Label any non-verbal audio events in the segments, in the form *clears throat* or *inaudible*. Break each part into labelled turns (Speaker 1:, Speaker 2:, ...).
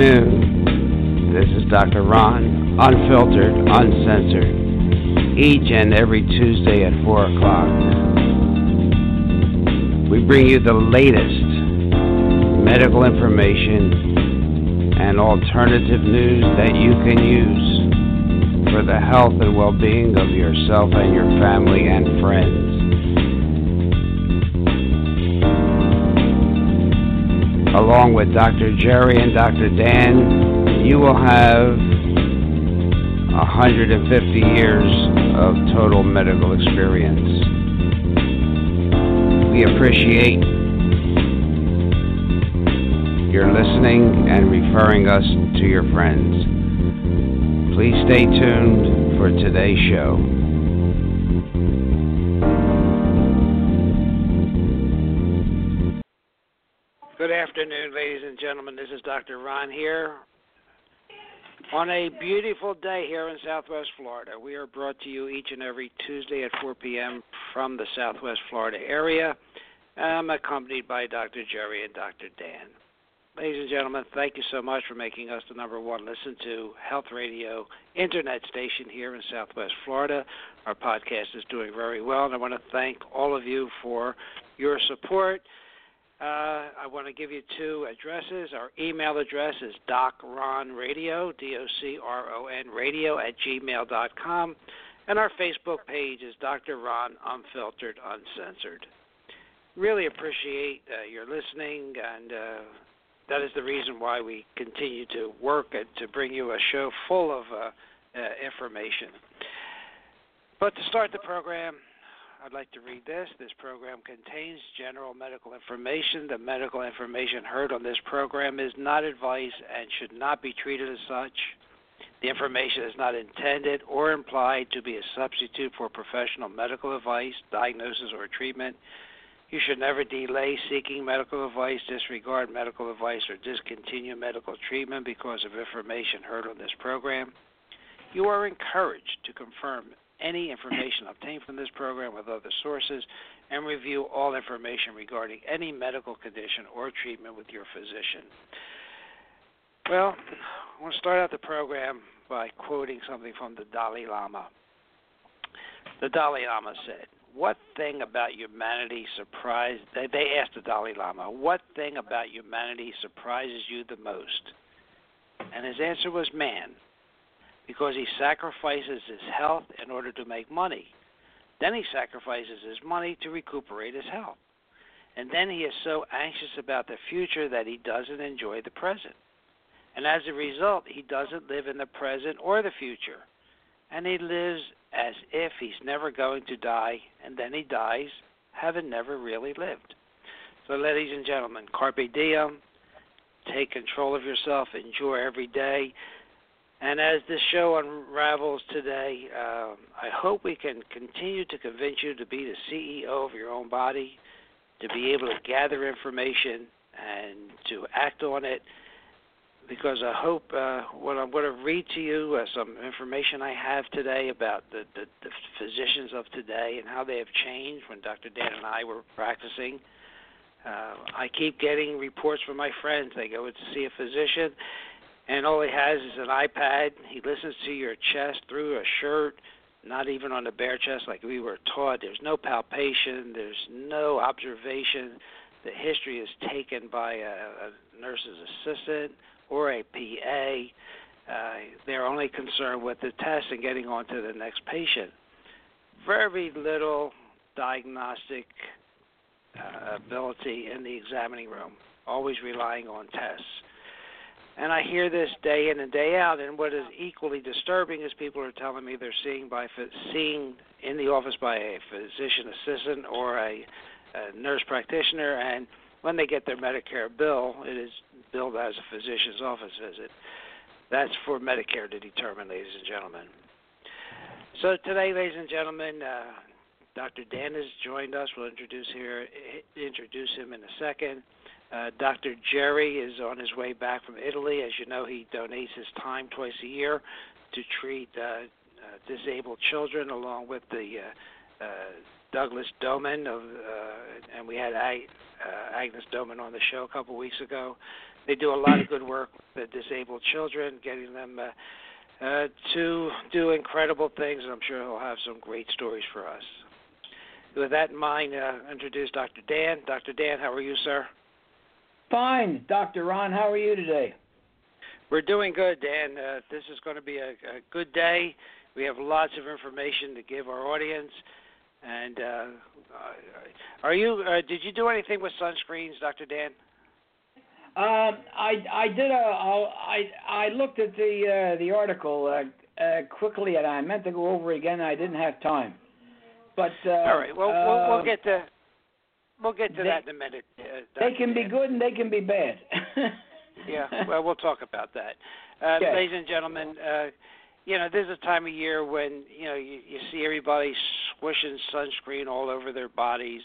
Speaker 1: Afternoon. This is Dr. Ron, unfiltered, uncensored, each and every Tuesday at 4 o'clock. We bring you the latest medical information and alternative news that you can use for the health and well being of yourself and your family and friends. Along with Dr. Jerry and Dr. Dan, you will have 150 years of total medical experience. We appreciate your listening and referring us to your friends. Please stay tuned for today's show. Ladies and gentlemen. This is Dr. Ron here. On a beautiful day here in Southwest Florida, we are brought to you each and every Tuesday at 4 p.m. from the Southwest Florida area. I'm accompanied by Dr. Jerry and Dr. Dan. Ladies and gentlemen, thank you so much for making us the number one listen to health radio internet station here in Southwest Florida. Our podcast is doing very well, and I want to thank all of you for your support. Uh, I want to give you two addresses. Our email address is docronradio, D-O-C-R-O-N radio at gmail.com. And our Facebook page is Dr. Ron Unfiltered Uncensored. Really appreciate uh, your listening, and uh, that is the reason why we continue to work at, to bring you a show full of uh, uh, information. But to start the program, I'd like to read this. This program contains general medical information. The medical information heard on this program is not advice and should not be treated as such. The information is not intended or implied to be a substitute for professional medical advice, diagnosis, or treatment. You should never delay seeking medical advice, disregard medical advice, or discontinue medical treatment because of information heard on this program. You are encouraged to confirm any information obtained from this program with other sources and review all information regarding any medical condition or treatment with your physician. Well, I want to start out the program by quoting something from the Dalai Lama. The Dalai Lama said, What thing about humanity surprised they, they asked the Dalai Lama, what thing about humanity surprises you the most? And his answer was man because he sacrifices his health in order to make money. Then he sacrifices his money to recuperate his health. And then he is so anxious about the future that he doesn't enjoy the present. And as a result, he doesn't live in the present or the future. And he lives as if he's never going to die, and then he dies, having never really lived. So, ladies and gentlemen, carpe diem, take control of yourself, enjoy every day. And as this show unravels today, uh, I hope we can continue to convince you to be the CEO of your own body, to be able to gather information and to act on it. Because I hope uh, what I'm going to read to you uh, some information I have today about the, the, the physicians of today and how they have changed when Dr. Dan and I were practicing. Uh, I keep getting reports from my friends. They go to see a physician and all he has is an iPad. He listens to your chest through a shirt, not even on the bare chest like we were taught. There's no palpation, there's no observation. The history is taken by a, a nurse's assistant or a PA. Uh, they're only concerned with the test and getting on to the next patient. Very little diagnostic uh, ability in the examining room, always relying on tests. And I hear this day in and day out. And what is equally disturbing is people are telling me they're seeing by seeing in the office by a physician assistant or a, a nurse practitioner, and when they get their Medicare bill, it is billed as a physician's office visit. That's for Medicare to determine, ladies and gentlemen. So today, ladies and gentlemen, uh, Dr. Dan has joined us. We'll introduce here introduce him in a second. Uh, Dr. Jerry is on his way back from Italy. As you know, he donates his time twice a year to treat uh, uh, disabled children, along with the uh, uh, Douglas Doman of, uh, and we had uh, Agnes Doman on the show a couple weeks ago. they do a lot of good work with the disabled children, getting them uh, uh, to do incredible things, and I'm sure he'll have some great stories for us. With that in mind, uh, introduce Dr. Dan. Dr. Dan, how are you, sir?
Speaker 2: Fine, Dr. Ron. How are you today?
Speaker 1: We're doing good, Dan. Uh, this is going to be a, a good day. We have lots of information to give our audience. And uh, are you? Uh, did you do anything with sunscreens, Dr. Dan?
Speaker 2: Um, I I did a I I looked at the uh, the article uh, uh, quickly and I meant to go over again. I didn't have time. But uh,
Speaker 1: all right, well we'll, we'll
Speaker 2: uh,
Speaker 1: get to we'll get to
Speaker 2: they,
Speaker 1: that in a minute. Uh,
Speaker 2: they can be good and they can be bad. *laughs*
Speaker 1: yeah, *laughs* well we'll talk about that, uh,
Speaker 2: Okay.
Speaker 1: ladies and gentlemen. Uh, you know, this is a time of year when you know you, you see everybody swishing sunscreen all over their bodies.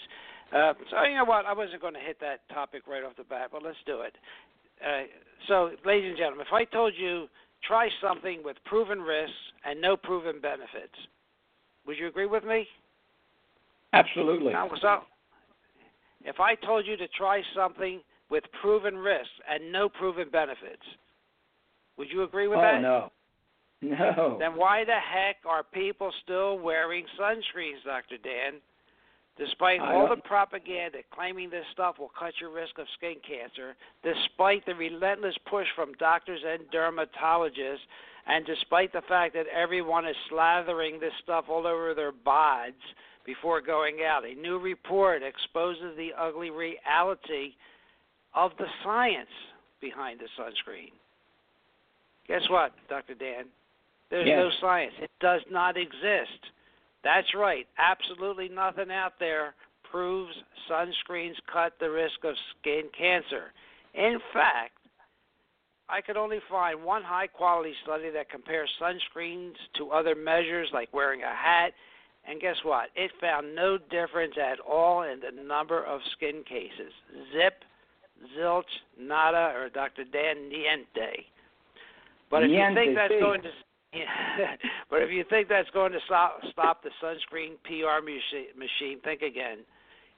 Speaker 1: Uh, so you know what? I wasn't going to hit that topic right off the bat, but let's do it. Uh, so, ladies and gentlemen, if I told you try something with proven risks and no proven benefits, would you agree with me?
Speaker 2: Absolutely.
Speaker 1: Now, so, if I told you to try something with proven risks and no proven benefits, would you agree with
Speaker 2: oh
Speaker 1: that?
Speaker 2: no. No.
Speaker 1: Then why the heck are people still wearing sunscreens, Dr. Dan? Despite
Speaker 2: I
Speaker 1: all
Speaker 2: don't-
Speaker 1: the propaganda claiming this stuff will cut your risk of skin cancer, despite the relentless push from doctors and dermatologists, and despite the fact that everyone is slathering this stuff all over their bods before going out, a new report exposes the ugly reality of the science behind the sunscreen. Guess what, Dr. Dan? There's no science. It does not exist. That's right. Absolutely nothing out there proves sunscreens cut the risk of skin cancer. In fact, I could only find one high quality study that compares sunscreens to other measures like wearing a hat, and guess what? It found no difference at all in the number of skin cases. Zip, zilch, nada, or Dr. Dan Niente. But if you think that's going to *laughs* but if you think that's going to stop stop the sunscreen PR machi- machine, think again.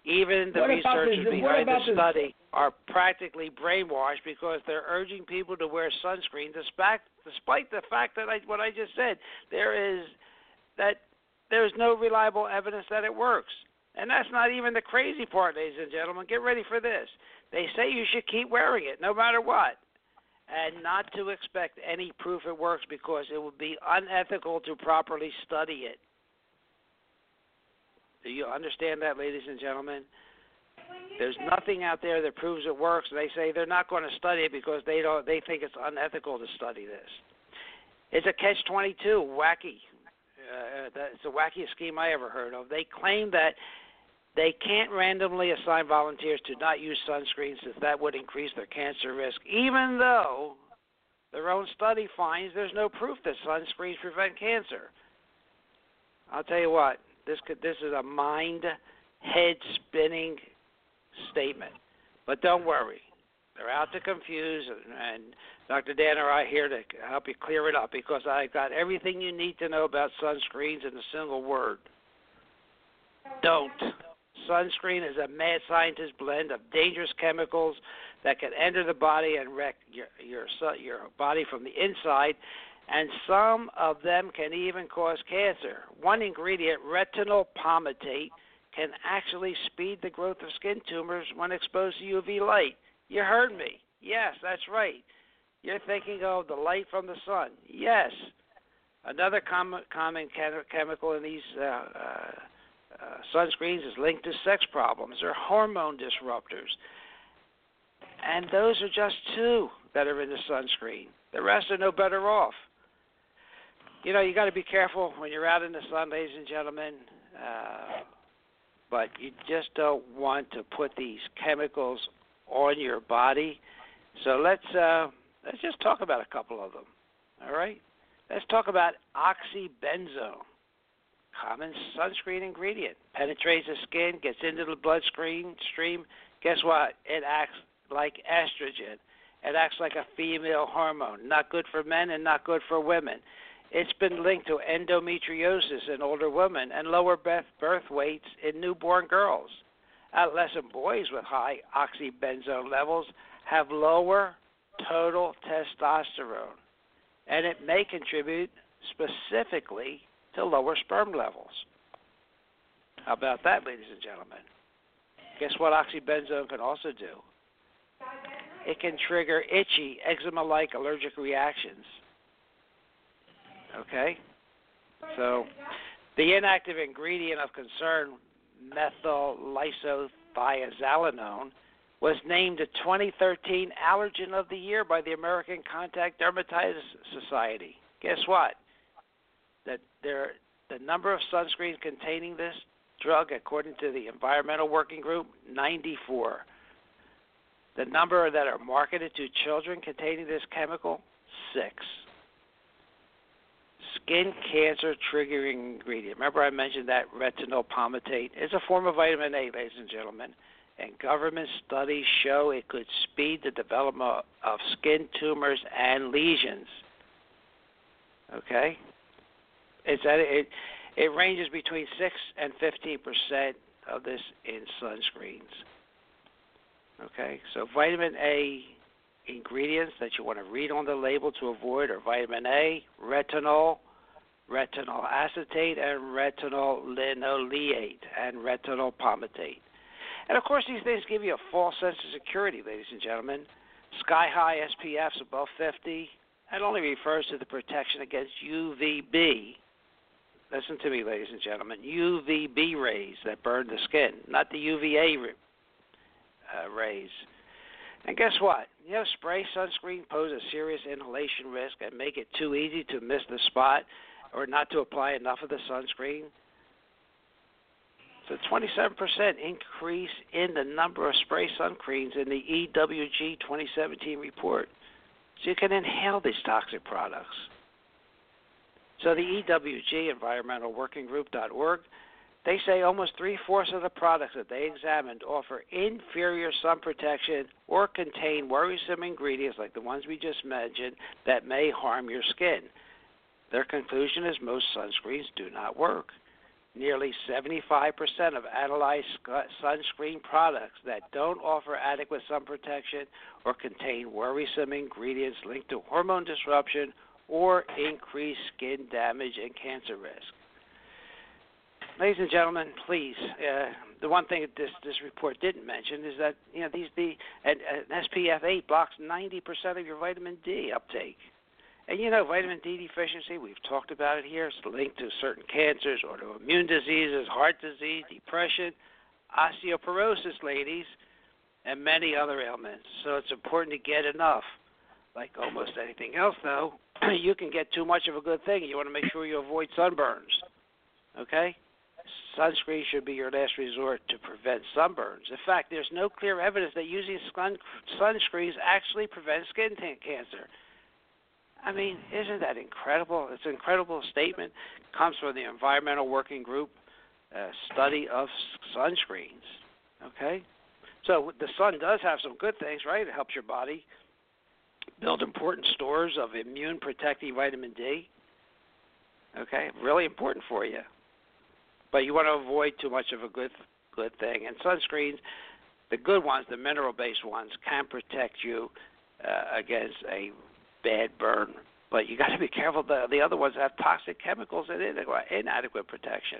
Speaker 1: Even the
Speaker 2: What
Speaker 1: researchers
Speaker 2: this-
Speaker 1: behind the
Speaker 2: this-
Speaker 1: study are practically brainwashed because they're urging people to wear sunscreen despite despite the fact that I, what I just said. There is that there's no reliable evidence that it works. And that's not even the crazy part, ladies and gentlemen. Get ready for this. They say you should keep wearing it no matter what and not to expect any proof it works because it would be unethical to properly study it. Do you understand that, ladies and gentlemen? There's nothing out there that proves it works. They say they're not going to study it because they don't. They think it's unethical to study this. It's a catch-22, wacky. Uh, that's the wackiest scheme I ever heard of. They claim that they can't randomly assign volunteers to not use sunscreen since that would increase their cancer risk, even though their own study finds there's no proof that sunscreens prevent cancer. I'll tell you what, this could this is a mind head spinning statement. But don't worry. They're out to confuse and, and Dr. Dan are here to help you clear it up because I got everything you need to know about sunscreens in a single word. Don't. Sunscreen is a mad scientist blend of dangerous chemicals that can enter the body and wreck your your your body from the inside, and some of them can even cause cancer. One ingredient, retinol palmitate, can actually speed the growth of skin tumors when exposed to UV light. You heard me. Yes, that's right. You're thinking of the light from the sun. Yes. Another common, common chem- chemical in these uh, uh, uh, sunscreens is linked to sex problems or hormone disruptors. And those are just two that are in the sunscreen. The rest are no better off. You know, you got to be careful when you're out in the sun, ladies and gentlemen. Uh, but you just don't want to put these chemicals on your body. So let's uh, let's just talk about a couple of them. All right? Let's talk about oxybenzone common sunscreen ingredient. Penetrates the skin, gets into the bloodstream. Stream. Guess what? It acts like estrogen. It acts like a female hormone. Not good for men and not good for women. It's been linked to endometriosis in older women and lower birth birth weights in newborn girls. Adolescent boys with high oxybenzone levels have lower total testosterone, and it may contribute specifically to lower sperm levels. How about that, ladies and gentlemen? Guess what oxybenzone can also do? It can trigger itchy, eczema like allergic reactions. Okay? So, the inactive ingredient of concern, methylisothiazolinone, was named the 2013 Allergen of the Year by the American Contact Dermatitis Society. Guess what? That there, the number of sunscreens containing this drug, according to the Environmental Working Group, 94. The number that are marketed to children containing this chemical, six. Skin cancer triggering ingredient. Remember, I mentioned that retinol palmitate is a form of vitamin A, ladies and gentlemen, and government studies show it could speed the development of skin tumors and lesions. Okay, it's it it ranges between 6 and 15% of this in sunscreens. Okay, so vitamin A ingredients that you want to read on the label to avoid are vitamin A, retinol, retinol acetate, and retinol linoleate, and retinol palmitate. And of course, these things give you a false sense of security, ladies and gentlemen. Sky high SPFs above 50. That only refers to the protection against UVB Listen to me, ladies and gentlemen. UVB rays that burn the skin, not the UVA uh, rays. And guess what? You know, spray sunscreen pose a serious inhalation risk and make it too easy to miss the spot or not to apply enough of the sunscreen. So 27% increase in the number of spray sunscreens in the EWG 2017 report. So you can inhale these toxic products. So the EWG, Environmental Working Group.org, they say almost three fourths of the products that they examined offer inferior sun protection or contain worrisome ingredients like the ones we just mentioned that may harm your skin. Their conclusion is most sunscreens do not work. Nearly 75% of analyzed sunscreen products that don't offer adequate sun protection or contain worrisome ingredients linked to hormone disruption or increased skin damage and cancer risk. Ladies and gentlemen, please. Uh, the one thing that this this report didn't mention is that you know these the an, SPF 8 blocks 90% of your vitamin D uptake. And you know, vitamin D deficiency, we've talked about it here, it's linked to certain cancers, autoimmune diseases, heart disease, depression, osteoporosis, ladies, and many other ailments. So it's important to get enough. Like almost anything else, though, *clears throat* you can get too much of a good thing. You want to make sure you avoid sunburns. Okay? Sunscreen should be your last resort to prevent sunburns. In fact, there's no clear evidence that using sun sunscreens actually prevents skin t- cancer. I mean, isn't that incredible? It's an incredible statement. It comes from the Environmental Working Group uh, study of sunscreens. Okay? So the sun does have some good things, right? It helps your body build important stores of immune protecting vitamin D. Okay, really important for you. But you want to avoid too much of a good good thing. And sunscreens, the good ones, the mineral based ones, can protect you uh, against a bad burn. But you got to be careful. The the other ones have toxic chemicals it, inadequate protection.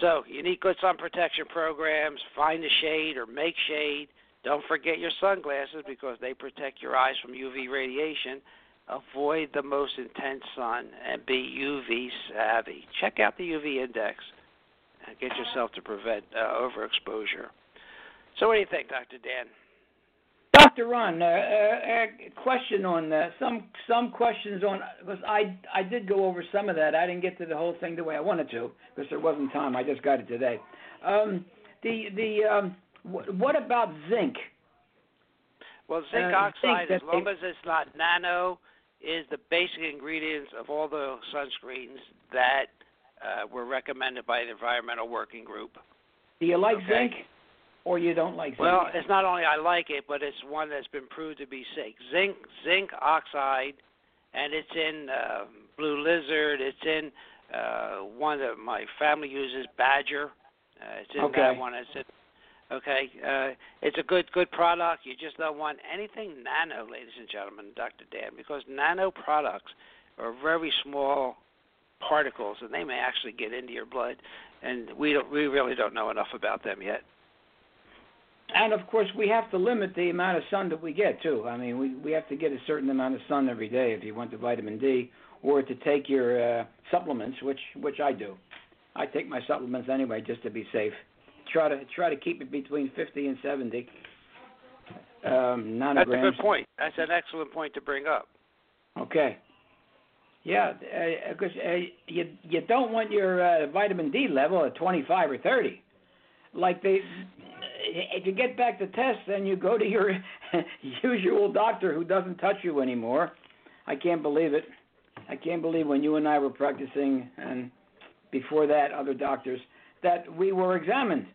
Speaker 1: So you need good sun protection programs. Find a shade or make shade. Don't forget your sunglasses because they protect your eyes from UV radiation. Avoid the most intense sun and be UV savvy. Check out the UV index and get yourself to prevent uh, overexposure. So, what do you think, Dr. Dan?
Speaker 2: Dr. Ron, uh, uh, a question on uh, some some questions on because I I did go over some of that. I didn't get to the whole thing the way I wanted to because there wasn't time. I just got it today. Um, the the um, what about zinc?
Speaker 1: Well, zinc uh, oxide, zinc as long they... as it's not nano, is the basic ingredients of all the sunscreens that uh, were recommended by the Environmental Working Group.
Speaker 2: Do you like okay? zinc, or you don't like zinc?
Speaker 1: Well, it's not only I like it, but it's one that's been proved to be safe. Zinc, zinc oxide, and it's in uh, Blue Lizard. It's in uh, one that my family uses, Badger. Uh, it's in
Speaker 2: okay.
Speaker 1: that one. It's in Okay, uh, it's a good good product. You just don't want anything nano, ladies and gentlemen, Dr. Dan, because nano products are very small particles, and they may actually get into your blood, and we don't we really don't know enough about them yet.
Speaker 2: And of course, we have to limit the amount of sun that we get too. I mean, we we have to get a certain amount of sun every day if you want the vitamin D, or to take your uh, supplements, which which I do. I take my supplements anyway just to be safe try to try to keep it between 50 and 70 um, nanograms.
Speaker 1: That's a good point. That's an excellent point to bring up.
Speaker 2: Okay. Yeah, because uh, uh, you you don't want your uh, vitamin D level at 25 or 30. Like they, if you get back to test, then you go to your *laughs* usual doctor who doesn't touch you anymore. I can't believe it. I can't believe when you and I were practicing, and before that, other doctors, that we were examined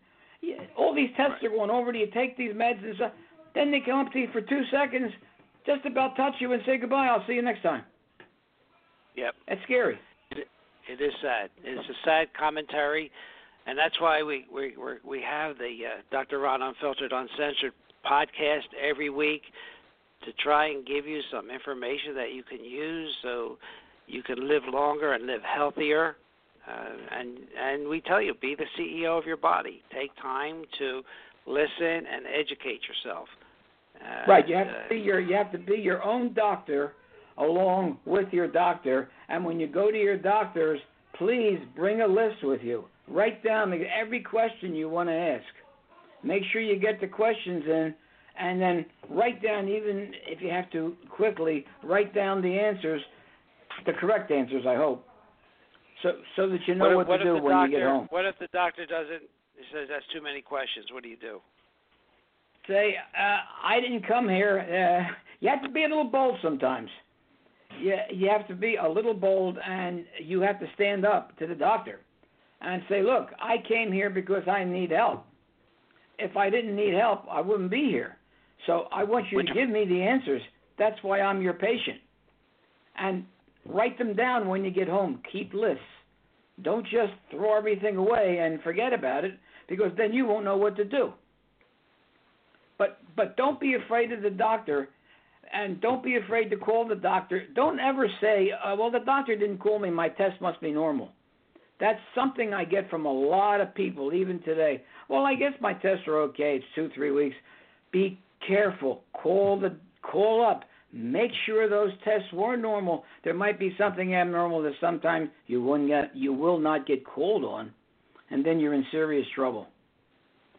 Speaker 2: all these tests right. are going over. Do you take these meds and stuff? Then they come up to you for two seconds, just about touch you and say goodbye. I'll see you next time.
Speaker 1: Yep.
Speaker 2: That's scary.
Speaker 1: It, it is sad. It's a sad commentary, and that's why we we we we have the uh, Dr. Ron Unfiltered Uncensored podcast every week to try and give you some information that you can use so you can live longer and live healthier uh, and and we tell you, be the CEO of your body. Take time to listen and educate yourself.
Speaker 2: Uh, right. You have to be your you have to be your own doctor, along with your doctor. And when you go to your doctors, please bring a list with you. Write down every question you want to ask. Make sure you get the questions in, and then write down even if you have to quickly write down the answers, the correct answers. I hope so so that you know
Speaker 1: what,
Speaker 2: what,
Speaker 1: to
Speaker 2: do
Speaker 1: when
Speaker 2: doctor,
Speaker 1: you
Speaker 2: get home.
Speaker 1: What if the doctor doesn't? He says that's too many questions. What do you do?
Speaker 2: Say, uh, I didn't come here. Uh, you have to be a little bold sometimes. You you have to be a little bold, and you have to stand up to the doctor, and say, look, I came here because I need help. If I didn't need help, I wouldn't be here. So I want you
Speaker 1: Which,
Speaker 2: to give me the answers. That's why I'm your patient. And Write them down when you get home. Keep lists. Don't just throw everything away and forget about it because then you won't know what to do. But but don't be afraid of the doctor and don't be afraid to call the doctor. Don't ever say, uh, "Well, the doctor didn't call me. My test must be normal." That's something I get from a lot of people, even today. Well, I guess my tests are okay. It's two, three weeks. Be careful. Call the call up. Make sure those tests were normal. There might be something abnormal that sometimes you wouldn't get, you will not get called on, and then you're in serious trouble.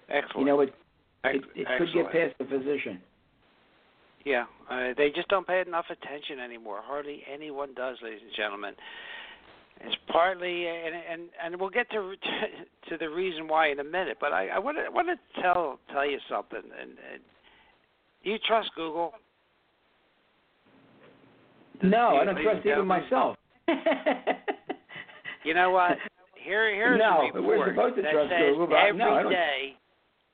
Speaker 1: Excellent.
Speaker 2: You know it.
Speaker 1: It,
Speaker 2: it could get past the physician.
Speaker 1: Yeah, uh, they just don't pay enough attention anymore. Hardly anyone does, ladies and gentlemen. It's partly, and and and we'll get to *laughs* to the reason why in a minute. But I, I want to want to tell tell you something. And, and you trust Google?
Speaker 2: No, I don't trust even myself.
Speaker 1: you know what? *laughs* Here, here's
Speaker 2: no,
Speaker 1: a report
Speaker 2: we're supposed to
Speaker 1: that
Speaker 2: trust
Speaker 1: says
Speaker 2: Google, but
Speaker 1: every
Speaker 2: no,
Speaker 1: day.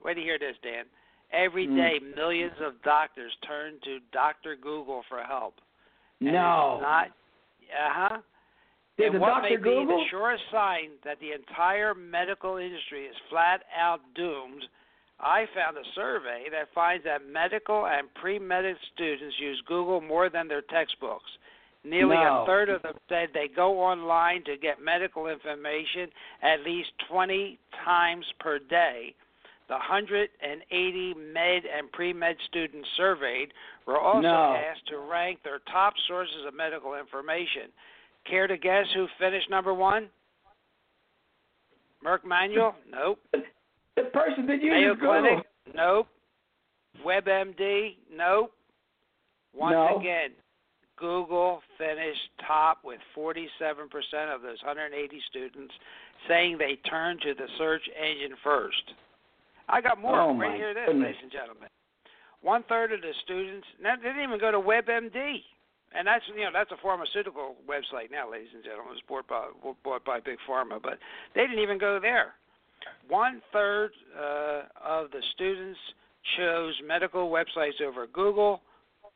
Speaker 1: Wait to hear this, Dan. Every
Speaker 2: mm.
Speaker 1: day, millions of doctors turn to Doctor Google for help. And
Speaker 2: no.
Speaker 1: Not. Uh huh.
Speaker 2: There's
Speaker 1: and what may
Speaker 2: Google?
Speaker 1: be the surest sign that the entire medical industry is flat out doomed I found a survey that finds that medical and pre-med students use Google more than their textbooks. Nearly
Speaker 2: no.
Speaker 1: a third of them said they go online to get medical information at least 20 times per day. The 180 med and pre-med students surveyed were also
Speaker 2: no.
Speaker 1: asked to rank their top sources of medical information. Care to guess who finished number one? Merck Manual? Nope.
Speaker 2: The person that uses
Speaker 1: Mayo Clinic? Nope. WebMD? Nope. Once
Speaker 2: no.
Speaker 1: again, Google finished top with 47% of those 180 students saying they turned to the search engine first. I got more.
Speaker 2: Oh
Speaker 1: right here, this,
Speaker 2: goodness.
Speaker 1: ladies and gentlemen. One third of the students now, they didn't even go to WebMD, and that's you know that's a pharmaceutical website now, ladies and gentlemen. It's bought by bought by big pharma, but they didn't even go there. One third uh, of the students chose medical websites over Google,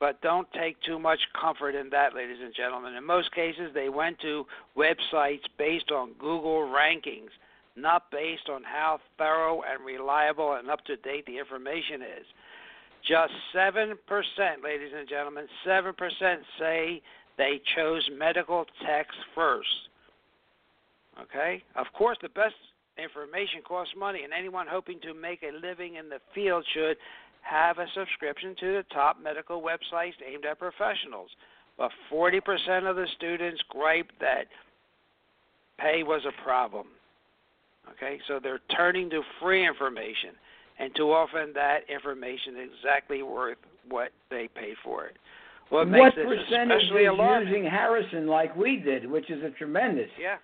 Speaker 1: but don't take too much comfort in that, ladies and gentlemen. In most cases, they went to websites based on Google rankings, not based on how thorough and reliable and up to date the information is. Just 7%, ladies and gentlemen, 7% say they chose medical text first. Okay? Of course, the best information costs money, and anyone hoping to make a living in the field should have a subscription to the top medical websites aimed at professionals. But 40% of the students gripe that pay was a problem. Okay, so they're turning to free information, and too often that information is exactly worth what they pay for it. What,
Speaker 2: what
Speaker 1: percentage
Speaker 2: is
Speaker 1: alarming.
Speaker 2: using Harrison like we did, which is a tremendous
Speaker 1: yeah.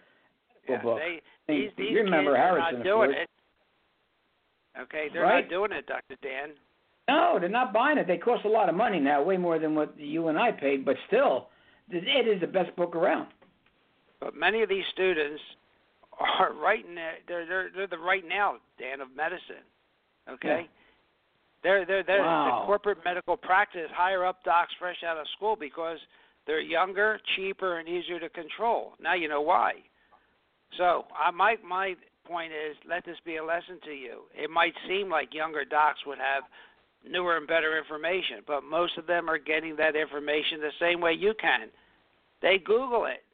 Speaker 1: Yeah,
Speaker 2: book.
Speaker 1: they, these, these
Speaker 2: you remember
Speaker 1: kids
Speaker 2: Harrison,
Speaker 1: are not doing
Speaker 2: of course.
Speaker 1: it. Okay, they're
Speaker 2: right?
Speaker 1: not doing it, Dr. Dan.
Speaker 2: No, they're not buying it. They cost a lot of money now, way more than what you and I paid, but still, it is the best book around.
Speaker 1: But many of these students are *laughs* right in they're they're they're the right now, Dan, of medicine. Okay?
Speaker 2: Yeah.
Speaker 1: They're they're they're
Speaker 2: wow.
Speaker 1: the corporate medical practice higher up docs fresh out of school because they're younger, cheaper and easier to control. Now you know why. So I my my point is let this be a lesson to you. It might seem like younger docs would have newer and better information, but most of them are getting that information the same way you can. They Google it.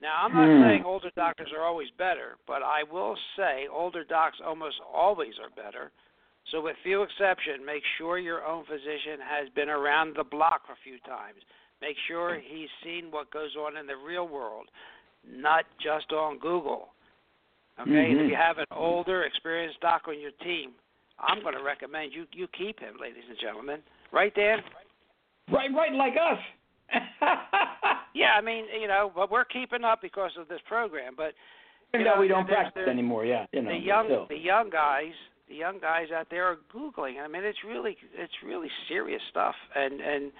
Speaker 1: Now, I'm not
Speaker 2: Hmm.
Speaker 1: saying older doctors are always better, but I will say older docs almost always are better. So, with few exceptions, make sure your own physician has been around the block a few times. Make sure he's seen what goes on in the real world, not just on Google. Okay, and if
Speaker 2: mm-hmm.
Speaker 1: you have an older, experienced doc on your team, I'm going to recommend you you keep him, ladies and gentlemen. Right, Dan?
Speaker 2: Right, right, like us. *laughs*
Speaker 1: Yeah, I mean, you know, but we're keeping up because of this program. But
Speaker 2: Even
Speaker 1: you
Speaker 2: though
Speaker 1: know,
Speaker 2: we don't practice anymore, yeah. You know,
Speaker 1: the young
Speaker 2: still.
Speaker 1: the young guys the young guys out there are googling i mean it's really it's really serious stuff and and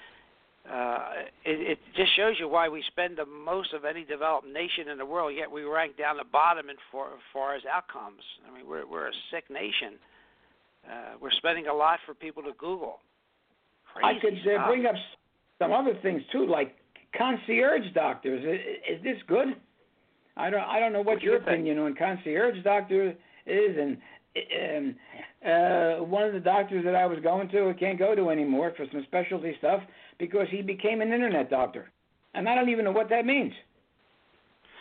Speaker 1: uh it, it just shows you why we spend the most of any developed nation in the world yet we rank down the bottom in for as far as outcomes i mean we're we're a sick nation uh we're spending a lot for people to google Crazy
Speaker 2: I could uh, bring up some other things too, like concierge doctors. Is, is this good? I don't. I don't know what,
Speaker 1: What
Speaker 2: your
Speaker 1: think?
Speaker 2: opinion on concierge doctor is, and um, uh, one of the doctors that I was going to, I can't go to anymore for some specialty stuff because he became an internet doctor, and I don't even know what that means.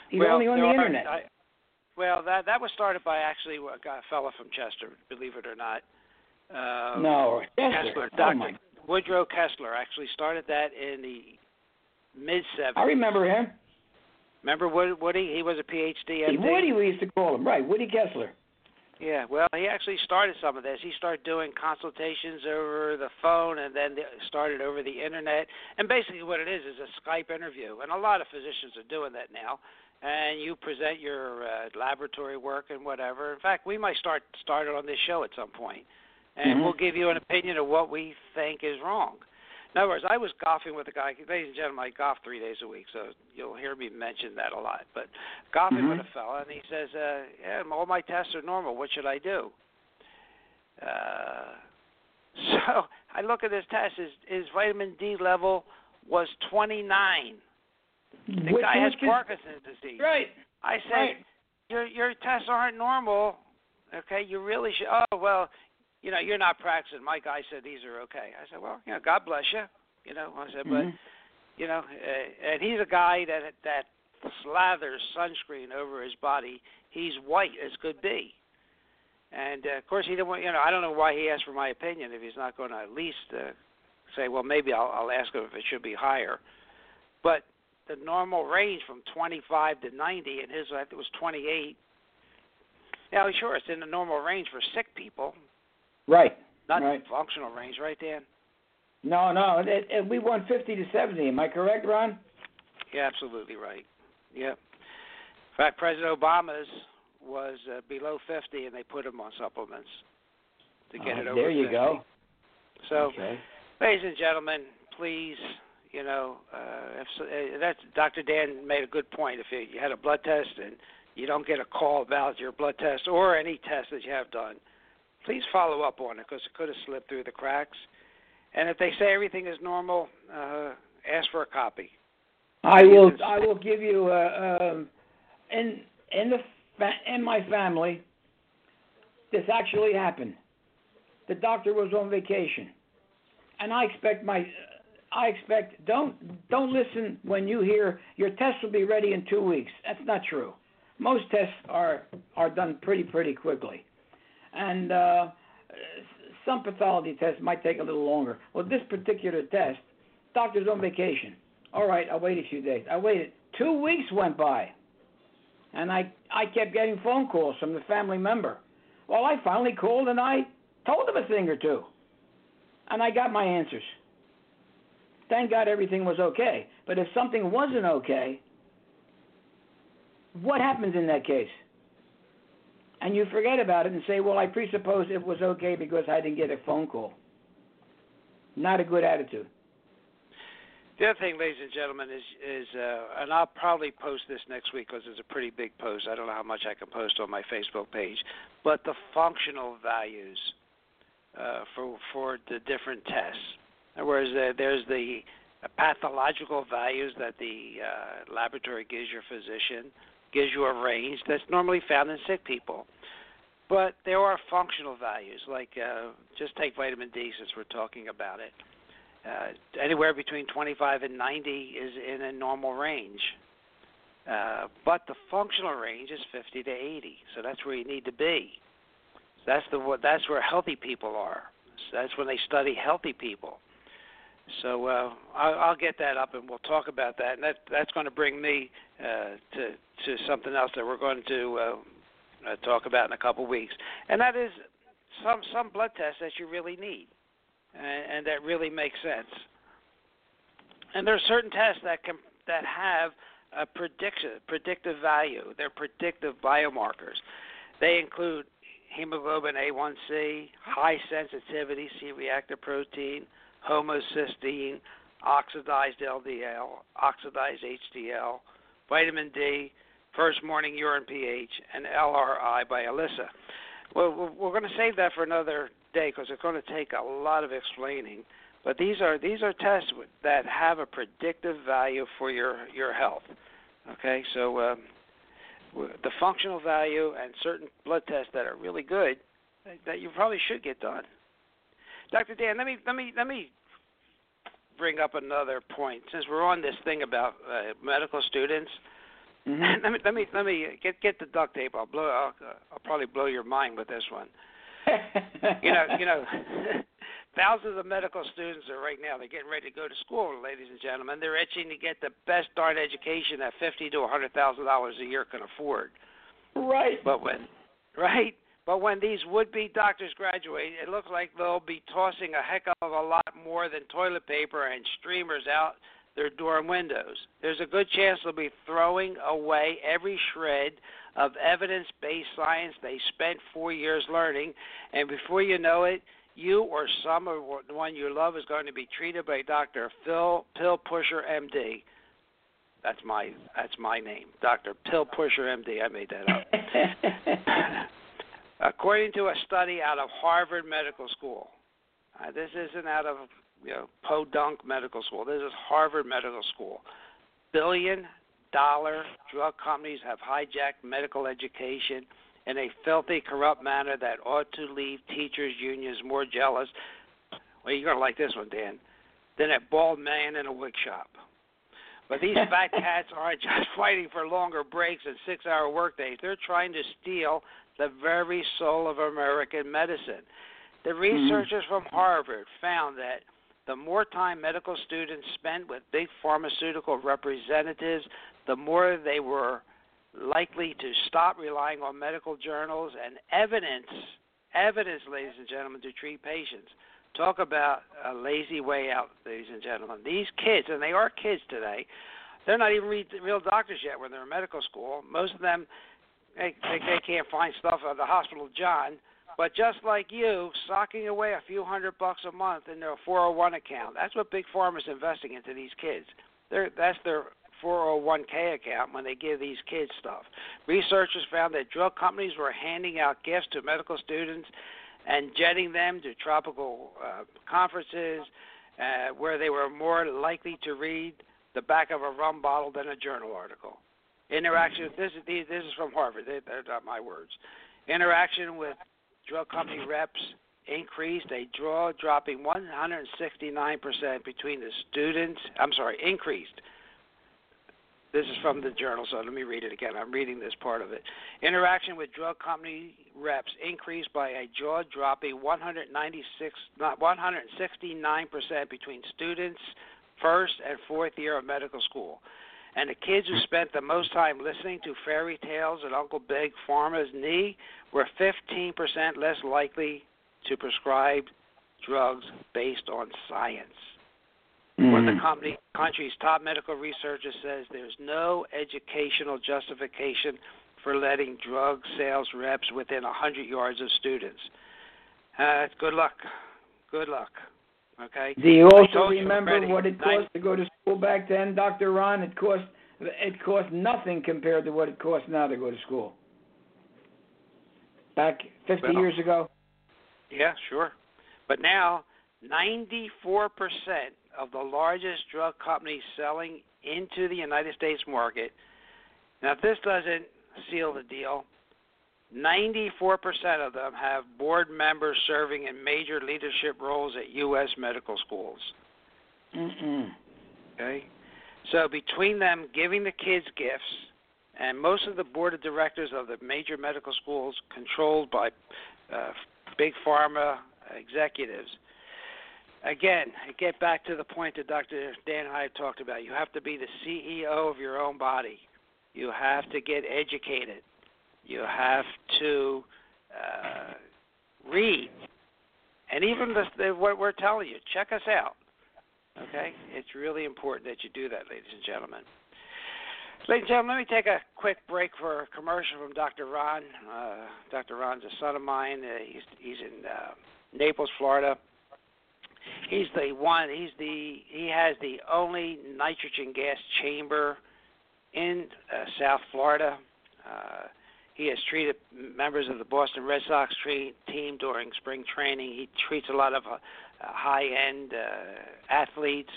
Speaker 2: He's
Speaker 1: well,
Speaker 2: only on the
Speaker 1: are-
Speaker 2: internet.
Speaker 1: I, well, that that was started by actually a guy, a fellow from Chester, believe it or not. Uh,
Speaker 2: no,
Speaker 1: Kessler,
Speaker 2: Oh,
Speaker 1: Dr.
Speaker 2: my-
Speaker 1: Woodrow Kessler actually started that in the mid 70s.
Speaker 2: I remember him.
Speaker 1: Remember Wood- Woody? He was a PhD. MD.
Speaker 2: Woody, we used to call him, right? Woody Kessler.
Speaker 1: Yeah, well, he actually started some of this. He started doing consultations over the phone and then started over the internet. And basically, what it is is a Skype interview. And a lot of physicians are doing that now. And you present your uh, laboratory work and whatever. In fact, we might start start it on this show at some point. and
Speaker 2: Mhm.
Speaker 1: we'll give you an opinion of what we think is wrong. In other words, I was golfing with a guy. Ladies and gentlemen, I golf three days a week, so you'll hear me mention that a lot. But golfing
Speaker 2: Mhm.
Speaker 1: with a fella, and he says, uh, "Yeah, all my tests are normal. What should I do?" Uh, *laughs* so I look at his test. His, his vitamin D level was 29. The
Speaker 2: Which-
Speaker 1: guy has
Speaker 2: which is-
Speaker 1: Parkinson's disease.
Speaker 2: Right.
Speaker 1: I said,
Speaker 2: Right.
Speaker 1: "Your your tests aren't normal. Okay, you really should." Oh well, you know, you're not practicing. My guy said these are okay. I said, "Well, you know, God bless you." You know, I said, but
Speaker 2: Mhm.
Speaker 1: you know, uh, and he's a guy that that slathers sunscreen over his body. He's white as could be. And uh, of course, he didn't want. You know, I don't know why he asked for my opinion if he's not going to at least uh, say, well, maybe I'll, I'll ask him if it should be higher. But the normal range from 25 to 90, and his I think was 28. Now, sure, it's in the normal range for sick people,
Speaker 2: Right.
Speaker 1: not
Speaker 2: Right.
Speaker 1: functional range, right, Dan?
Speaker 2: No, no. It, it, we won 50 to 70. Am I correct, Ron?
Speaker 1: Yeah, absolutely right. Yep. In fact, President Obama's was uh, below 50, and they put him on supplements to get
Speaker 2: Uh,
Speaker 1: it over
Speaker 2: there you
Speaker 1: 50.
Speaker 2: go.
Speaker 1: So,
Speaker 2: okay.
Speaker 1: ladies and gentlemen, please, you know, uh, if uh, that's Dr. Dan made a good point. If you, you had a blood test and you don't get a call about your blood test or any test that you have done, please follow up on it because it could have slipped through the cracks. And if they say everything is normal, uh, ask for a copy.
Speaker 2: I will. I will give you. Uh, um, in in the fa- in my family, This actually happened. The doctor was on vacation, and I expect my I expect don't don't listen when you hear your test will be ready in two weeks. That's not true. Most tests are are done pretty pretty quickly, and uh, some pathology tests might take a little longer. Well, this particular test, doctor's on vacation. All right, I'll wait a few days. I waited. Two weeks went by, and I I kept getting phone calls from the family member. Well, I finally called and I told him a thing or two, and I got my answers. Thank God everything was okay. But if something wasn't okay, what happens in that case? And you forget about it and say, well, I presuppose it was okay because I didn't get a phone call. Not a good attitude.
Speaker 1: The other thing, ladies and gentlemen, is is uh, and I'll probably post this next week because it's a pretty big post. I don't know how much I can post on my Facebook page, but the functional values uh, for for the different tests. Whereas uh, there's the pathological values that the uh, laboratory gives your physician, gives you a range that's normally found in sick people. But there are functional values, like uh, just take vitamin D since we're talking about it. Uh, anywhere between 25 and 90 is in a normal range. Uh, but the functional range is 50 to 80, so that's where you need to be. That's the that's where healthy people are. So that's when they study healthy people. So uh, I'll, get that up, and we'll talk about that. And that that's going to bring me uh, to to something else that we're going to uh, uh, talk about in a couple weeks, and that is some some blood tests that you really need, and, and that really makes sense. And there are certain tests that can that have a prediction predictive value. They're predictive biomarkers. They include hemoglobin A1C, high sensitivity C-reactive protein homocysteine, oxidized LDL, oxidized HDL, vitamin D, first morning urine pH, and LRA by ELISA. Well, we're going to save that for another day because it's going to take a lot of explaining. But these are these are tests that have a predictive value for your your health. Okay, so um, the functional value and certain blood tests that are really good that you probably should get done. Dr. Dan, let me let me let me bring up another point since we're on this thing about uh, medical students.
Speaker 2: Mm-hmm. *laughs*
Speaker 1: let me let me let me get get the duct tape. I'll blow. I'll, I'll probably blow your mind with this one. *laughs* you know, you know, *laughs* thousands of medical students are right now. They're getting ready to go to school, ladies and gentlemen. They're itching to get the best darn education that fifty to a hundred thousand dollars a year can afford.
Speaker 2: Right.
Speaker 1: But when, right? But when these would be doctors graduate, it looks like they'll be tossing a heck of a lot more than toilet paper and streamers out their dorm windows. There's a good chance they'll be throwing away every shred of evidence based science they spent four years learning, and before you know it, you or some of the one you love is going to be treated by Dr. Phil Pill Pusher MD. That's my that's my name, Dr. Pill Pusher MD. I made that up. *laughs* According to a study out of Harvard Medical School, uh, this isn't out of you know Podunk Medical School. This is Harvard Medical School. Billion dollar drug companies have hijacked medical education in a filthy, corrupt manner that ought to leave teachers' unions more jealous. Well, you're going to like this one, Dan, than a bald man in a wig shop. But these *laughs* fat cats aren't just *laughs* fighting for longer breaks and six hour workdays. They're trying to steal the very soul of American medicine. The
Speaker 2: Mm-hmm.
Speaker 1: researchers from Harvard found that the more time medical students spent with big pharmaceutical representatives, the more they were likely to stop relying on medical journals and evidence, evidence, ladies and gentlemen, to treat patients. Talk about a lazy way out, ladies and gentlemen. These kids, and they are kids today, they're not even real doctors yet when they're in medical school. Most of them they, they, can't find stuff at the hospital, John. But just like you, socking away a few hundred bucks a month in their 401 account. That's what Big Pharma's investing into these kids. They're, that's their 401k account when they give these kids stuff. Researchers found that drug companies were handing out gifts to medical students and jetting them to tropical uh, conferences uh, where they were more likely to read the back of a rum bottle than a journal article. Interaction. This is this is from Harvard. They, they're not my words. Interaction with drug company reps increased, a draw dropping 169% between the students. I'm sorry, increased. This is from the journal, so let me read it again. I'm reading this part of it. Interaction with drug company reps increased by a jaw dropping 196, not 169% between students first and fourth year of medical school. And the kids who spent the most time listening to fairy tales and Uncle Big Pharma's knee were 15% less likely to prescribe drugs based on science. Mm. One of the company, country's top medical researchers says there's no educational justification for letting drug sales reps within 100 yards of students. Uh, good luck. Good luck. Okay.
Speaker 2: Do you also remember you what it cost to go to school back then, Dr. Ron? It cost it cost nothing compared to what it costs now to go to school. Back 50 well, years ago.
Speaker 1: Yeah, sure. But now, 94% of the largest drug companies selling into the United States market. Now, if this doesn't seal the deal, 94% of them have board members serving in major leadership roles at U.S. medical schools.
Speaker 2: Mm-mm.
Speaker 1: Okay? So, between them giving the kids gifts, and most of the board of directors of the major medical schools controlled by uh, big pharma executives. Again, I get back to the point that Dr. Dan Hyde talked about. You have to be the CEO of your own body. You have to get educated. You have to uh, read. And even the, what we're telling you, check us out. Okay? It's really important that you do that, ladies and gentlemen. Ladies and gentlemen, let me take a quick break for a commercial from Dr. Ron. Uh, Dr. Ron's a son of mine. Uh, he's he's in uh, Naples, Florida. He's the one. He's the he has the only nitrogen gas chamber in uh, South Florida. Uh, he has treated members of the Boston Red Sox tre- team during spring training. He treats a lot of uh, high-end uh, athletes.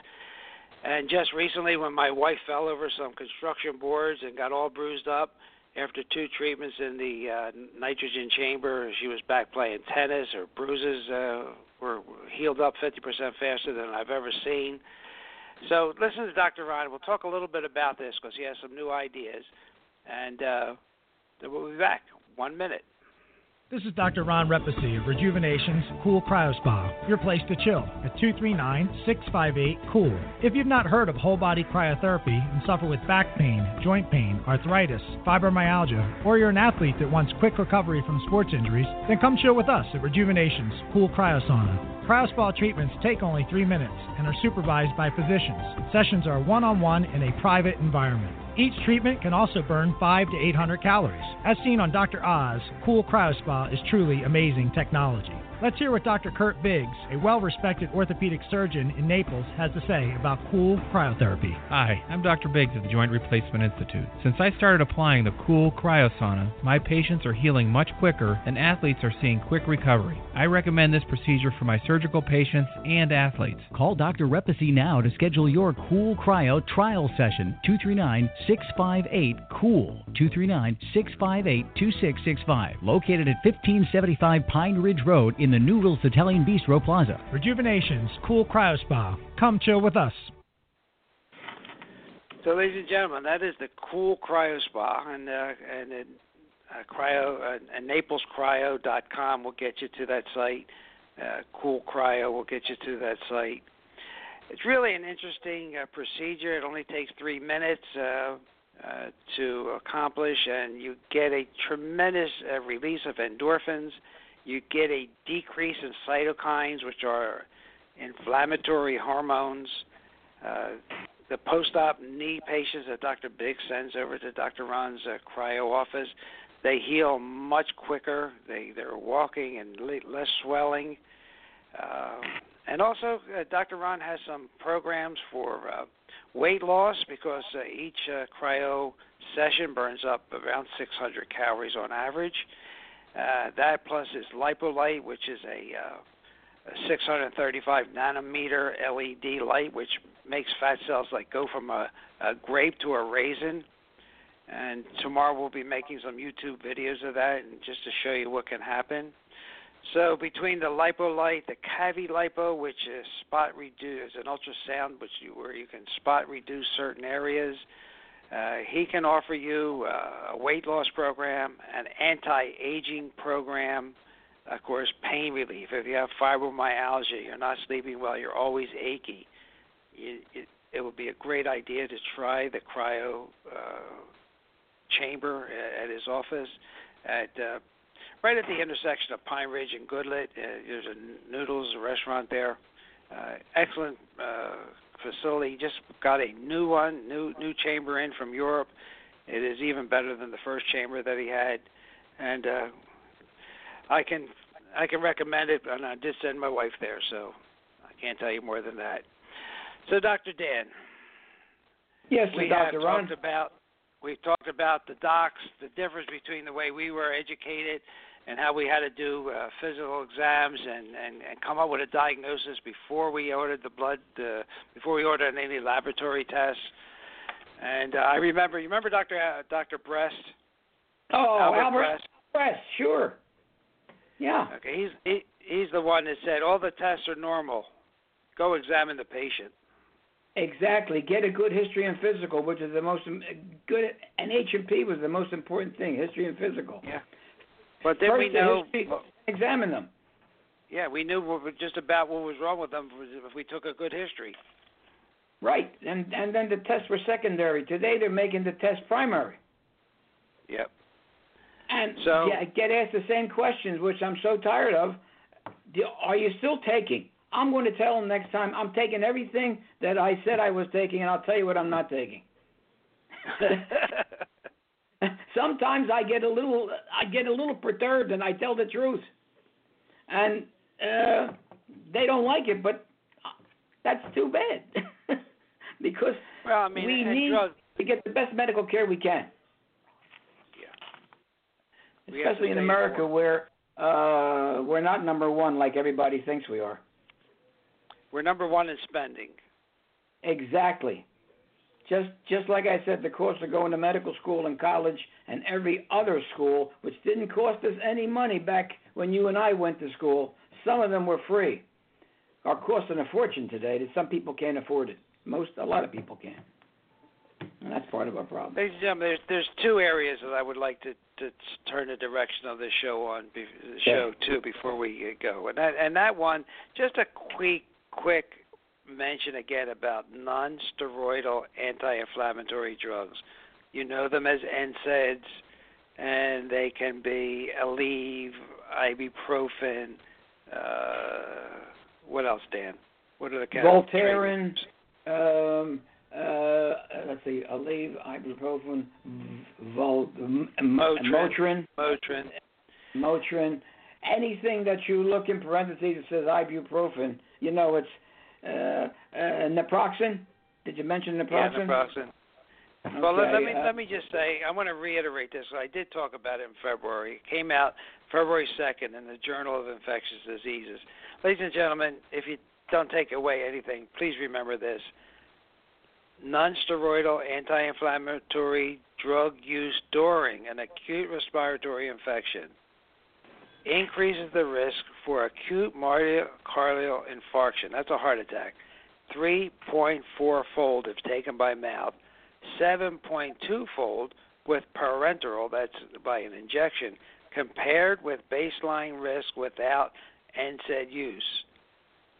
Speaker 1: And just recently, when my wife fell over some construction boards and got all bruised up, after two treatments in the uh, nitrogen chamber, she was back playing tennis. Her bruises uh, were healed up 50% faster than I've ever seen. So listen to Dr. Ryan. We'll talk a little bit about this because he has some new ideas. And uh, then we'll be back. One minute.
Speaker 3: This is Dr. Ron Repasy of Rejuvenation's Cool Cryo Spa, your place to chill at 239-658-COOL. If you've not heard of whole body cryotherapy and suffer with back pain, joint pain, arthritis, fibromyalgia, or you're an athlete that wants quick recovery from sports injuries, then come chill with us at Rejuvenation's Cool Cryo Sauna. Cryospa treatments take only three minutes and are supervised by physicians. Sessions are one-on-one in a private environment. Each treatment can also burn 5 to 800 calories. As seen on Dr. Oz, Cool CryoSpa is truly amazing technology. Let's hear what Dr. Kurt Biggs, a well respected orthopedic surgeon in Naples, has to say about cool cryotherapy.
Speaker 4: Hi, I'm Dr. Biggs of the Joint Replacement Institute. Since I started applying the cool cryosauna, my patients are healing much quicker and athletes are seeing quick recovery. I recommend this procedure for my surgical patients and athletes.
Speaker 5: Call Dr. Repasy now to schedule your cool cryo trial session 239 658 COOL 239 658 2665 located at 1575 Pine Ridge Road in the Noodles Italian Bistro Plaza.
Speaker 3: Rejuvenation's Cool Cryo Spa. Come chill with us.
Speaker 1: So, ladies and gentlemen, that is the Cool Cryo Spa, and uh, and it, uh, cryo uh, and NaplesCryo.com will get you to that site. Uh, cool Cryo will get you to that site. It's really an interesting uh, procedure. It only takes three minutes uh, uh, to accomplish, and you get a tremendous uh, release of endorphins you get a decrease in cytokines, which are inflammatory hormones. Uh, the post-op knee patients that Dr. Biggs sends over to Dr. Ron's uh, cryo office, they heal much quicker. They they're walking and less swelling. Uh, and also, uh, Dr. Ron has some programs for uh, weight loss because uh, each cryo session burns up around 600 calories on average. Uh, that plus is Lipolite, which is a, uh, a 635 nanometer LED light, which makes fat cells like go from a, a grape to a raisin. And tomorrow we'll be making some YouTube videos of that, and just to show you what can happen. So between the LipoLite, the Cavi Lipo, which is spot reduce, is an ultrasound, which you, where you can spot reduce certain areas, uh, he can offer you uh, a weight loss program, an anti-aging program, of course, pain relief. If you have fibromyalgia, you're not sleeping well, you're always achy. You, it, it would be a great idea to try the cryo uh, chamber at, at his office at uh, right at the intersection of Pine Ridge and Goodlette. Uh, there's a Noodles restaurant there. Uh, excellent uh, facility. Just got a new one, new new chamber in from Europe. It is even better than the first chamber that he had, and uh, I can I can recommend it. And I did send my wife there, so I can't tell you more than that. So, Dr. Dan.
Speaker 2: Yes,
Speaker 1: we
Speaker 2: Dr.
Speaker 1: have
Speaker 2: Ron.
Speaker 1: talked about we've talked about the docs, the difference between the way we were educated and how we had to do uh, physical exams and, and, and come up with a diagnosis before we ordered the blood, uh, before we ordered any laboratory tests. And uh, I remember, you remember Dr. Uh, Dr. Brest?
Speaker 2: Oh,
Speaker 1: Albert,
Speaker 2: Albert
Speaker 1: Brest.
Speaker 2: Brest, sure. Yeah.
Speaker 1: Okay, he's he, he's the one that said all the tests are normal. Go examine the patient.
Speaker 2: Exactly. Get a good history and physical, which is the most good. And H and P was the most important thing: history and physical.
Speaker 1: Yeah. But then
Speaker 2: First
Speaker 1: we know.
Speaker 2: history, examine them.
Speaker 1: Yeah, we knew just about what was wrong with them if we took a good history.
Speaker 2: Right, and and then the tests were secondary. Today they're making the test primary.
Speaker 1: Yep.
Speaker 2: And
Speaker 1: So-
Speaker 2: yeah, get asked the same questions, which I'm so tired of. Are you still taking? I'm going to tell them next time. I'm taking everything that I said I was taking, and I'll tell you what I'm not taking. *laughs* *laughs* Sometimes I get a little, I get a little perturbed, and I tell the truth, and uh, they don't like it, but that's too bad *laughs* because
Speaker 1: well, I mean,
Speaker 2: we need
Speaker 1: drugs,
Speaker 2: to get the best medical care we can.
Speaker 1: To
Speaker 2: especially in America where uh, we're not number one like everybody thinks we are.
Speaker 1: we're number one in spending.
Speaker 2: Exactly. Just just like I said, the cost of going to medical school and college and every other school, which didn't cost us any money back when you and I went to school, some of them were free, are costing a fortune today. That some people can't afford it. Most, a lot of people can, and that's part of our problem.
Speaker 1: Ladies and gentlemen, there's there's two areas that I would like to to turn the direction of this show on, show to before we uh, go, and that and that one, just a quick quick mention again about non-steroidal anti-inflammatory drugs. You know them as NSAIDs, and they can be Aleve, ibuprofen. Uh, what else, Dan? What are the kind
Speaker 2: Voltaren, um, uh, let's see, Aleve, ibuprofen, Vol,
Speaker 1: Motrin.
Speaker 2: Motrin,
Speaker 1: Motrin.
Speaker 2: Anything that you look in parentheses that says ibuprofen, you know it's naproxen. Did you mention naproxen?
Speaker 1: Yeah,
Speaker 2: naproxen?
Speaker 1: naproxen. Well, let, let me
Speaker 2: uh,
Speaker 1: let me just say I want to reiterate this. I did talk about it in February. It came out February second in the Journal of Infectious Diseases. Ladies and gentlemen, if you don't take away anything, please remember this: non-steroidal anti-inflammatory drug use during an acute respiratory infection increases the risk for acute myocardial infarction. That's a heart attack. 3.4 fold if taken by mouth, 7.2 fold with parenteral, that's by an injection, compared with baseline risk without NSAID use.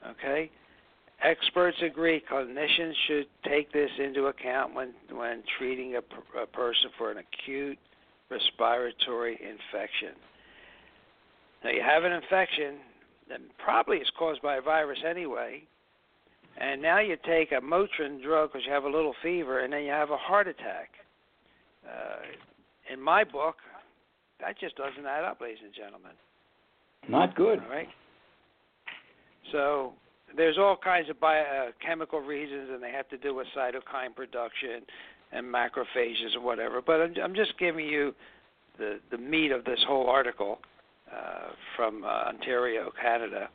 Speaker 1: Okay? Experts agree clinicians should take this into account when, when treating a, a person for an acute respiratory infection. Now, you have an infection that probably is caused by a virus anyway, and now you take a Motrin drug because you have a little fever, and then you have a heart attack. Uh, in my book, that just doesn't add up, ladies and gentlemen.
Speaker 2: Not good.
Speaker 1: All right. So there's all kinds of biochemical reasons, and they have to do with cytokine production and macrophages and whatever. But I'm, I'm just giving you the the meat of this whole article uh, from uh, Ontario, Canada.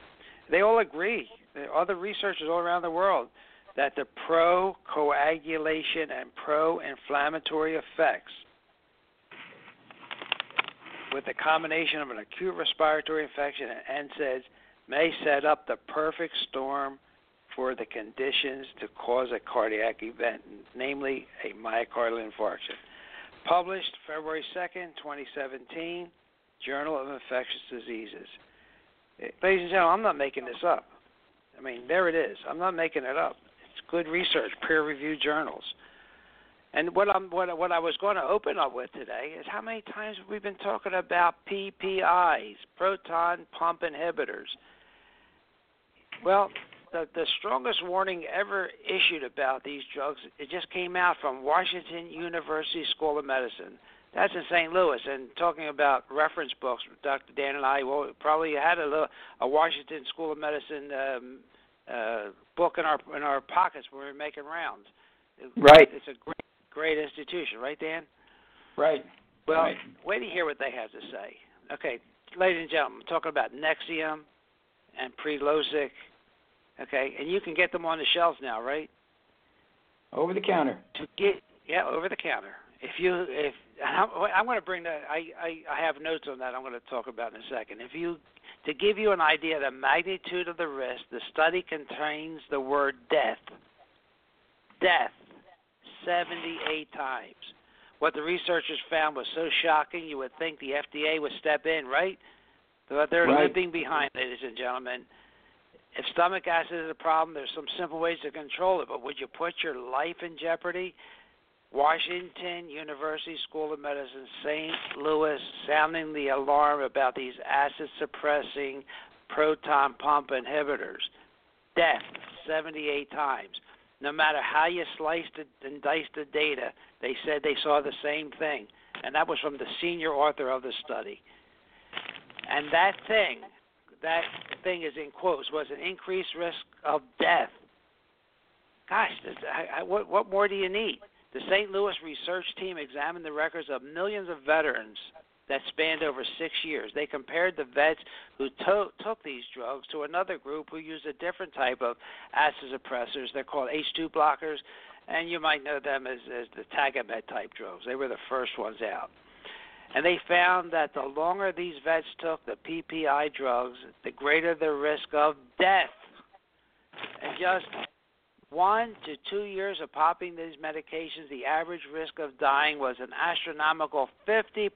Speaker 1: They all agree. Other researchers all around the world that the pro-coagulation and pro-inflammatory effects with a combination of an acute respiratory infection and NSAIDs may set up the perfect storm for the conditions to cause a cardiac event, namely a myocardial infarction. Published February 2nd, 2017, Journal of Infectious Diseases. Ladies and gentlemen, I'm not making this up. I mean, there it is. I'm not making it up. It's good research, peer-reviewed journals. And what I'm what what I was going to open up with today is how many times we've been talking about PPIs, proton pump inhibitors. Well, the the strongest warning ever issued about these drugs it just came out from Washington University School of Medicine. That's in St. Louis. And talking about reference books, Dr. Dan and I well, probably had a little, a Washington School of Medicine um, uh, book in our in our pockets when we were making rounds.
Speaker 2: Right.
Speaker 1: It's a great great institution, right, Dan?
Speaker 2: Right.
Speaker 1: Well,
Speaker 2: right.
Speaker 1: wait to hear what they have to say. Okay, ladies and gentlemen, I'm talking about Nexium and Prilosec. Okay, and you can get them on the shelves now, right?
Speaker 2: Over the counter.
Speaker 1: To get yeah, over the counter. If you if I'm, I'm going to bring that I, I I have notes on that I'm going to talk about in a second. If you to give you an idea of the magnitude of the risk, the study contains the word death. Death 78 times. What the researchers found was so shocking you would think the FDA would step in, right? But they're
Speaker 2: right.
Speaker 1: limping behind, ladies and gentlemen. If stomach acid is a problem, there's some simple ways to control it, but would you put your life in jeopardy? Washington University School of Medicine, St. Louis, sounding the alarm about these acid suppressing proton pump inhibitors. Death 78 times no matter how you sliced it and diced the data, they said they saw the same thing. And that was from the senior author of the study. And that thing, that thing is in quotes, was an increased risk of death. Gosh, I, I, what, what more do you need? The St. Louis research team examined the records of millions of veterans that spanned over six years. They compared the vets who to- took these drugs to another group who used a different type of acid suppressors. They're called H2 blockers, and you might know them as, as the Tagamet type drugs. They were the first ones out. And they found that the longer these vets took the PPI drugs, the greater the risk of death. And just one to two years of popping these medications, the average risk of dying was an astronomical 50%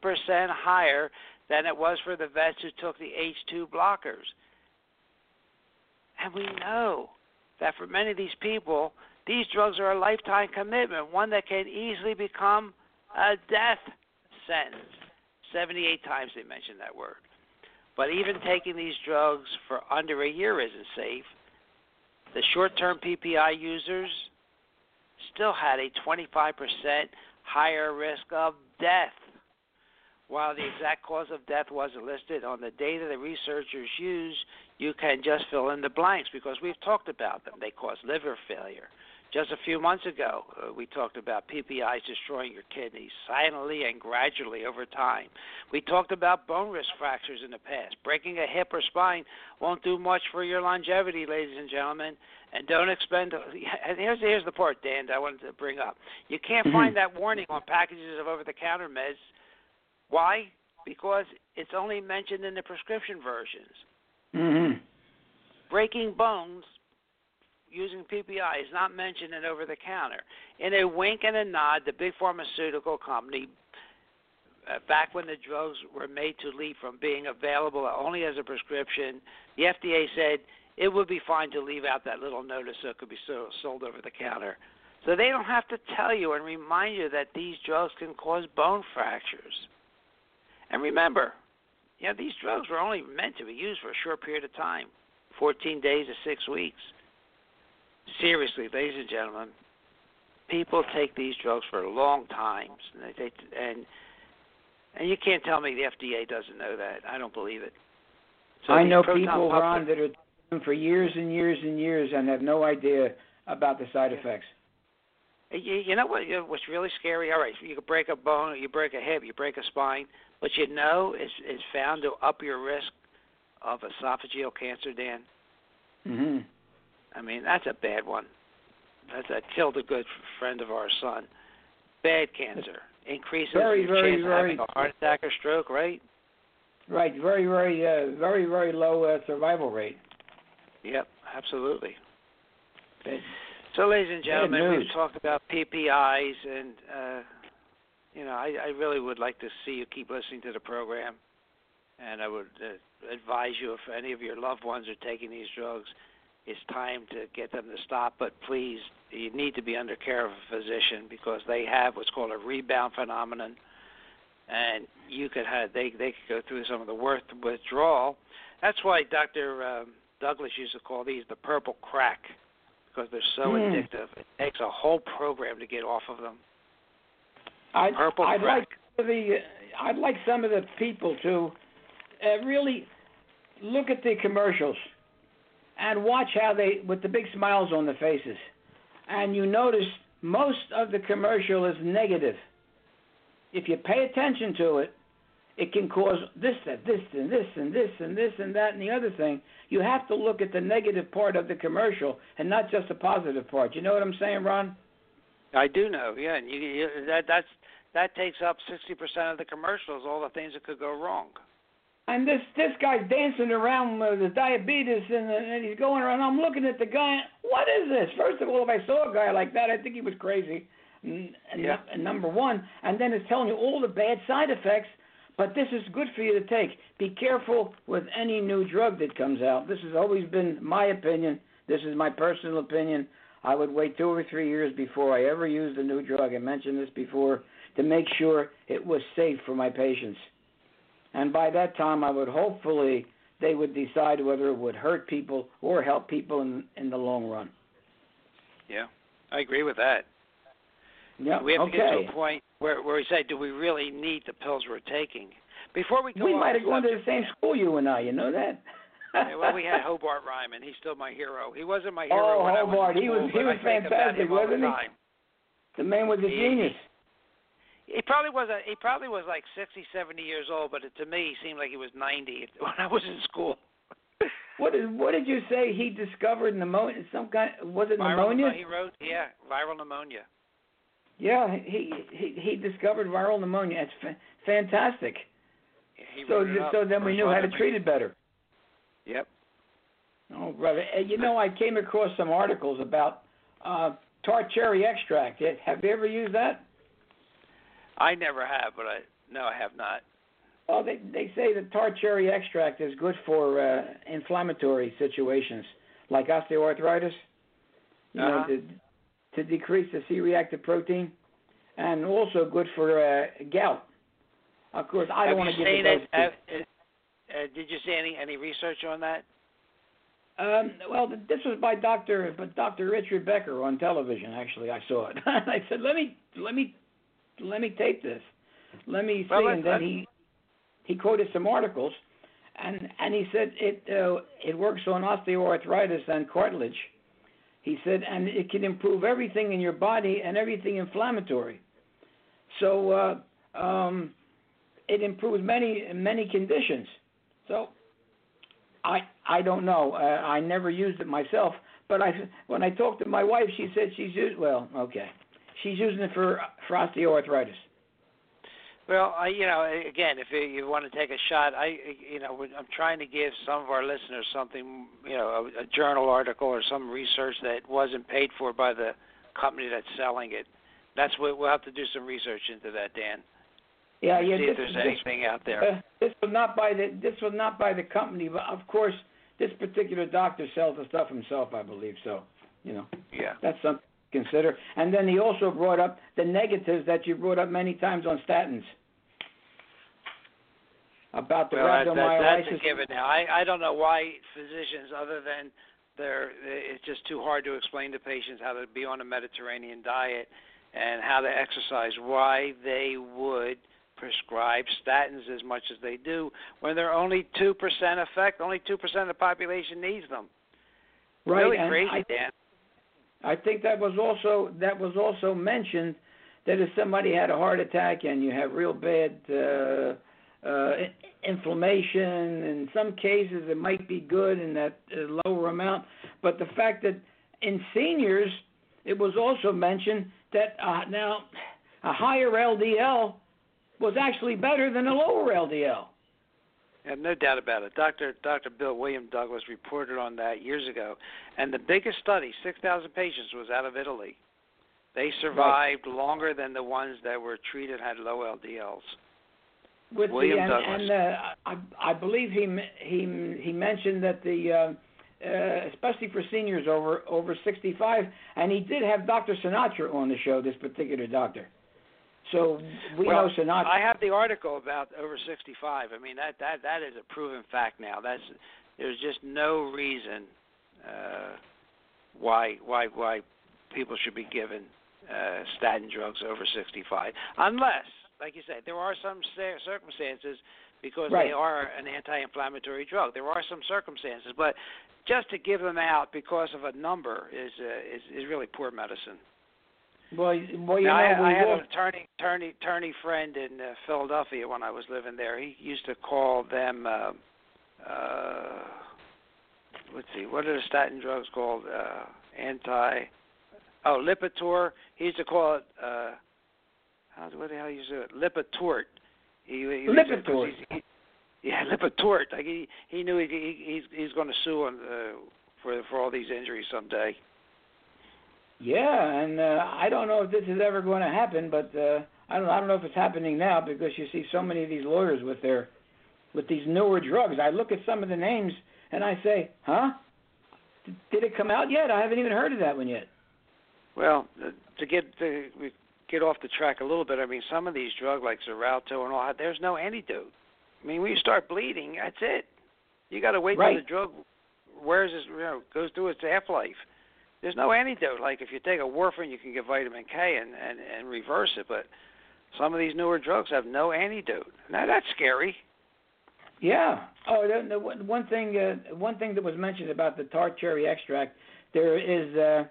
Speaker 1: higher than it was for the vets who took the H2 blockers. And we know that for many of these people, these drugs are a lifetime commitment, one that can easily become a death sentence. 78 times they mentioned that word. But even taking these drugs for under a year isn't safe the short term PPI users still had a 25% higher risk of death. While the exact cause of death wasn't listed on the data the researchers used, you can just fill in the blanks because we've talked about them. They cause liver failure, just a few months ago, uh, we talked about PPIs destroying your kidneys silently and gradually over time. We talked about bone risk fractures in the past. Breaking a hip or spine won't do much for your longevity, ladies and gentlemen. And don't expend. And *laughs* here's here's the part, Dan, that I wanted to bring up. You can't
Speaker 2: mm-hmm.
Speaker 1: find that warning on packages of over-the-counter meds. Why? Because it's only mentioned in the prescription versions.
Speaker 2: Mm-hmm.
Speaker 1: Breaking bones using PPI is not mentioned in over the counter. In a wink and a nod, the big pharmaceutical company, uh, back when the drugs were made to leave from being available only as a prescription, the FDA said it would be fine to leave out that little notice so it could be so, sold over the counter. So they don't have to tell you and remind you that these drugs can cause bone fractures. And remember, you know, these drugs were only meant to be used for a short period of time 14 days to six weeks seriously, ladies and gentlemen, people take these drugs for long times, and they, and and you can't tell me the FDA doesn't know that. I don't believe it. So
Speaker 2: I know people, Ron, that are for years and years and years and have no idea about the side effects.
Speaker 1: You, you know what? What's really scary? All right, you could break a bone, you break a hip, you break a spine, but you know it's is found to up your risk of esophageal cancer, Dan.
Speaker 2: Mhm.
Speaker 1: I mean, that's a bad one. That's that killed a good friend of our son. Bad cancer increases
Speaker 2: very,
Speaker 1: your
Speaker 2: very,
Speaker 1: chance
Speaker 2: very,
Speaker 1: of having a heart attack or stroke, right?
Speaker 2: Right, very, very, uh, very, very low uh, survival rate.
Speaker 1: Yep, absolutely.
Speaker 2: Bad,
Speaker 1: So, ladies and gentlemen, we've talked about PPIs, and uh, you know, I, I really would like to see you keep listening to the program, and I would uh, advise you if any of your loved ones are taking these drugs, it's time to get them to stop. But please, you need to be under care of a physician because they have what's called a rebound phenomenon, and you could have they they could go through some of the worst withdrawal. That's why Dr. Um, Douglas used to call these the purple crack because they're so
Speaker 2: Hmm.
Speaker 1: addictive. It takes a whole program to get off of them.
Speaker 2: I'd,
Speaker 1: Purple
Speaker 2: I'd
Speaker 1: crack.
Speaker 2: like the I'd like some of the people to uh, really look at the commercials and watch how they with the big smiles on the faces, and you notice most of the commercial is negative. If you pay attention to it, it can cause this, that, this, and this, and this, and this, and that, and the other thing. You have to look at the negative part of the commercial and not just the positive part. You know what I'm saying, Ron?
Speaker 1: I do know, yeah, and you, you that that's that takes up sixty percent of the commercials, all the things that could go wrong.
Speaker 2: And this this guy's dancing around with his diabetes, and, and he's going around. I'm looking at the guy. What is this? First of all, if I saw a guy like that, I think he was crazy. And,
Speaker 1: Yeah.
Speaker 2: and number one, and then it's telling you all the bad side effects. But this is good for you to take. Be careful with any new drug that comes out. This has always been my opinion. This is my personal opinion. I would wait two or three years before I ever used a new drug. I mentioned this before to make sure it was safe for my patients. And by that time, I would hopefully they would decide whether it would hurt people or help people in in the long run.
Speaker 1: Yeah, I agree with that.
Speaker 2: Yeah.
Speaker 1: we have
Speaker 2: okay.
Speaker 1: to get to a point where where we say, do we really need the pills we're taking? Before we go
Speaker 2: we might have gone to the same school, you and I. You know that.
Speaker 1: Yeah, well, we had *laughs* Hobart Reimann. He's still my hero. He wasn't my oh, hero
Speaker 2: Oh,
Speaker 1: when
Speaker 2: Hobart.
Speaker 1: I was in
Speaker 2: He was- he was
Speaker 1: I think about
Speaker 2: fantastic,
Speaker 1: him all the
Speaker 2: wasn't he? the man was a
Speaker 1: He-
Speaker 2: genius.
Speaker 1: He probably was a, he probably was like sixty, seventy years old, but to me, he seemed like he was 90 *laughs* when I was in school.
Speaker 2: What did what did you say he discovered pneumonia? Some kind was it
Speaker 1: Viral
Speaker 2: pneumonia?
Speaker 1: pneumo- He wrote, yeah, viral pneumonia.
Speaker 2: Yeah, he he he discovered viral pneumonia. It's fa- fantastic.
Speaker 1: He
Speaker 2: So so then we knew how to treat it better.
Speaker 1: Yep.
Speaker 2: Oh, brother. Uh, You know, I came across some articles about uh, tart cherry extract. Eh, Have you ever used that?
Speaker 1: I never have, but I no, I have not.
Speaker 2: Well, they they say that tart cherry extract is good for uh, inflammatory situations like osteoarthritis. You know,
Speaker 1: Uh-huh.
Speaker 2: to to decrease the C-reactive protein, and also good for uh, gout. Of course, I
Speaker 1: have
Speaker 2: don't want to the
Speaker 1: it?
Speaker 2: dose.
Speaker 1: Have, uh, did you see any any research on that?
Speaker 2: Um, well, this was by Doctor, but Doctor Richard Becker on television. Actually, I saw it. *laughs* I said, "Let me, let me, let me tape this. Let me see."
Speaker 1: Well,
Speaker 2: and then he he quoted some articles, and and he said it uh, it works on osteoarthritis and cartilage. He said, and it can improve everything in your body and everything inflammatory. So uh, um, it improves many many conditions. So I I don't know. Uh, I never used it myself, but I when I talked to my wife, she said she's used. Well, okay, she's using it for for osteoarthritis.
Speaker 1: Well, I, you know, again, if you, you want to take a shot, I, you know, I'm trying to give some of our listeners something, you know, a, a journal article or some research that wasn't paid for by the company that's selling it. That's what we'll have to do some research into that, Dan.
Speaker 2: Yeah, yeah.
Speaker 1: See
Speaker 2: this,
Speaker 1: if there's
Speaker 2: this,
Speaker 1: anything out there.
Speaker 2: uh, this was not by the this was not by the company, but of course, this particular doctor sells the stuff himself. I believe so. You know,
Speaker 1: Yeah.
Speaker 2: that's something consider. And then he also brought up the negatives that you brought up many times on statins. About the
Speaker 1: Well, that,
Speaker 2: rhabdomyolysis.
Speaker 1: that's a given now. I, I don't know why physicians, other than they're, it's just too hard to explain to patients how to be on a Mediterranean diet and how to exercise, why they would prescribe statins as much as they do when they're only 2% effect. Only 2% of the population needs them.
Speaker 2: right,
Speaker 1: really
Speaker 2: and
Speaker 1: crazy,
Speaker 2: I,
Speaker 1: Dan.
Speaker 2: I think that was also that was also mentioned that if somebody had a heart attack and you have real bad uh, uh, inflammation, in some cases it might be good in that uh, lower amount. But the fact that in seniors, it was also mentioned that uh, now a higher LDL was actually better than a lower LDL.
Speaker 1: And no doubt about it. Dr. Dr. Bill William Douglas reported on that years ago, and the biggest study, 6,000 patients, was out of Italy. They survived right. longer than the ones that were treated had low LDLs.
Speaker 2: With
Speaker 1: William
Speaker 2: the, and,
Speaker 1: Douglas.
Speaker 2: and uh, I, I believe he he he mentioned that the uh, uh, especially for seniors over over 65, and he did have Dr. Sinatra on the show. This particular doctor. So we
Speaker 1: well,
Speaker 2: know Sinatra.
Speaker 1: I have the article about over 65. I mean that that that is a proven fact now. That's there's just no reason uh, why why why people should be given uh, statin drugs over 65, unless, like you said, there are some circumstances because
Speaker 2: right.
Speaker 1: they are an anti-inflammatory drug. There are some circumstances, but just to give them out because of a number is uh, is, is really poor medicine.
Speaker 2: Well, well, you
Speaker 1: now,
Speaker 2: know,
Speaker 1: I, I had an attorney, attorney, attorney friend in uh, Philadelphia when I was living there. He used to call them. Uh, uh, let's see, what are the statin drugs called? Uh, anti. Oh, Lipitor. He used to call it. Uh, how what the hell you say it? Lipitort. He, he
Speaker 2: Lipitor.
Speaker 1: He, yeah, *laughs* Lipitort. Like he he knew he, he he's he's going to sue on uh, for for all these injuries someday.
Speaker 2: Yeah, and uh, I don't know if this is ever going to happen, but uh, I don't I don't know if it's happening now because you see so many of these lawyers with their with these newer drugs. I look at some of the names and I say, "Huh? Did it come out yet? I haven't even heard of that one yet."
Speaker 1: Well, to get to get off the track a little bit, I mean, some of these drugs like Xarelto and all that, there's no antidote. I mean, when you start bleeding, that's it. You got to wait
Speaker 2: right.
Speaker 1: till the drug wears its, you know, goes through its half life. There's no antidote. Like if you take a warfarin, you can get vitamin K and and and reverse it, but some of these newer drugs have no antidote. Now that's scary.
Speaker 2: Yeah. Oh, the, the one thing uh, one thing that was mentioned about the tart cherry extract, there is uh,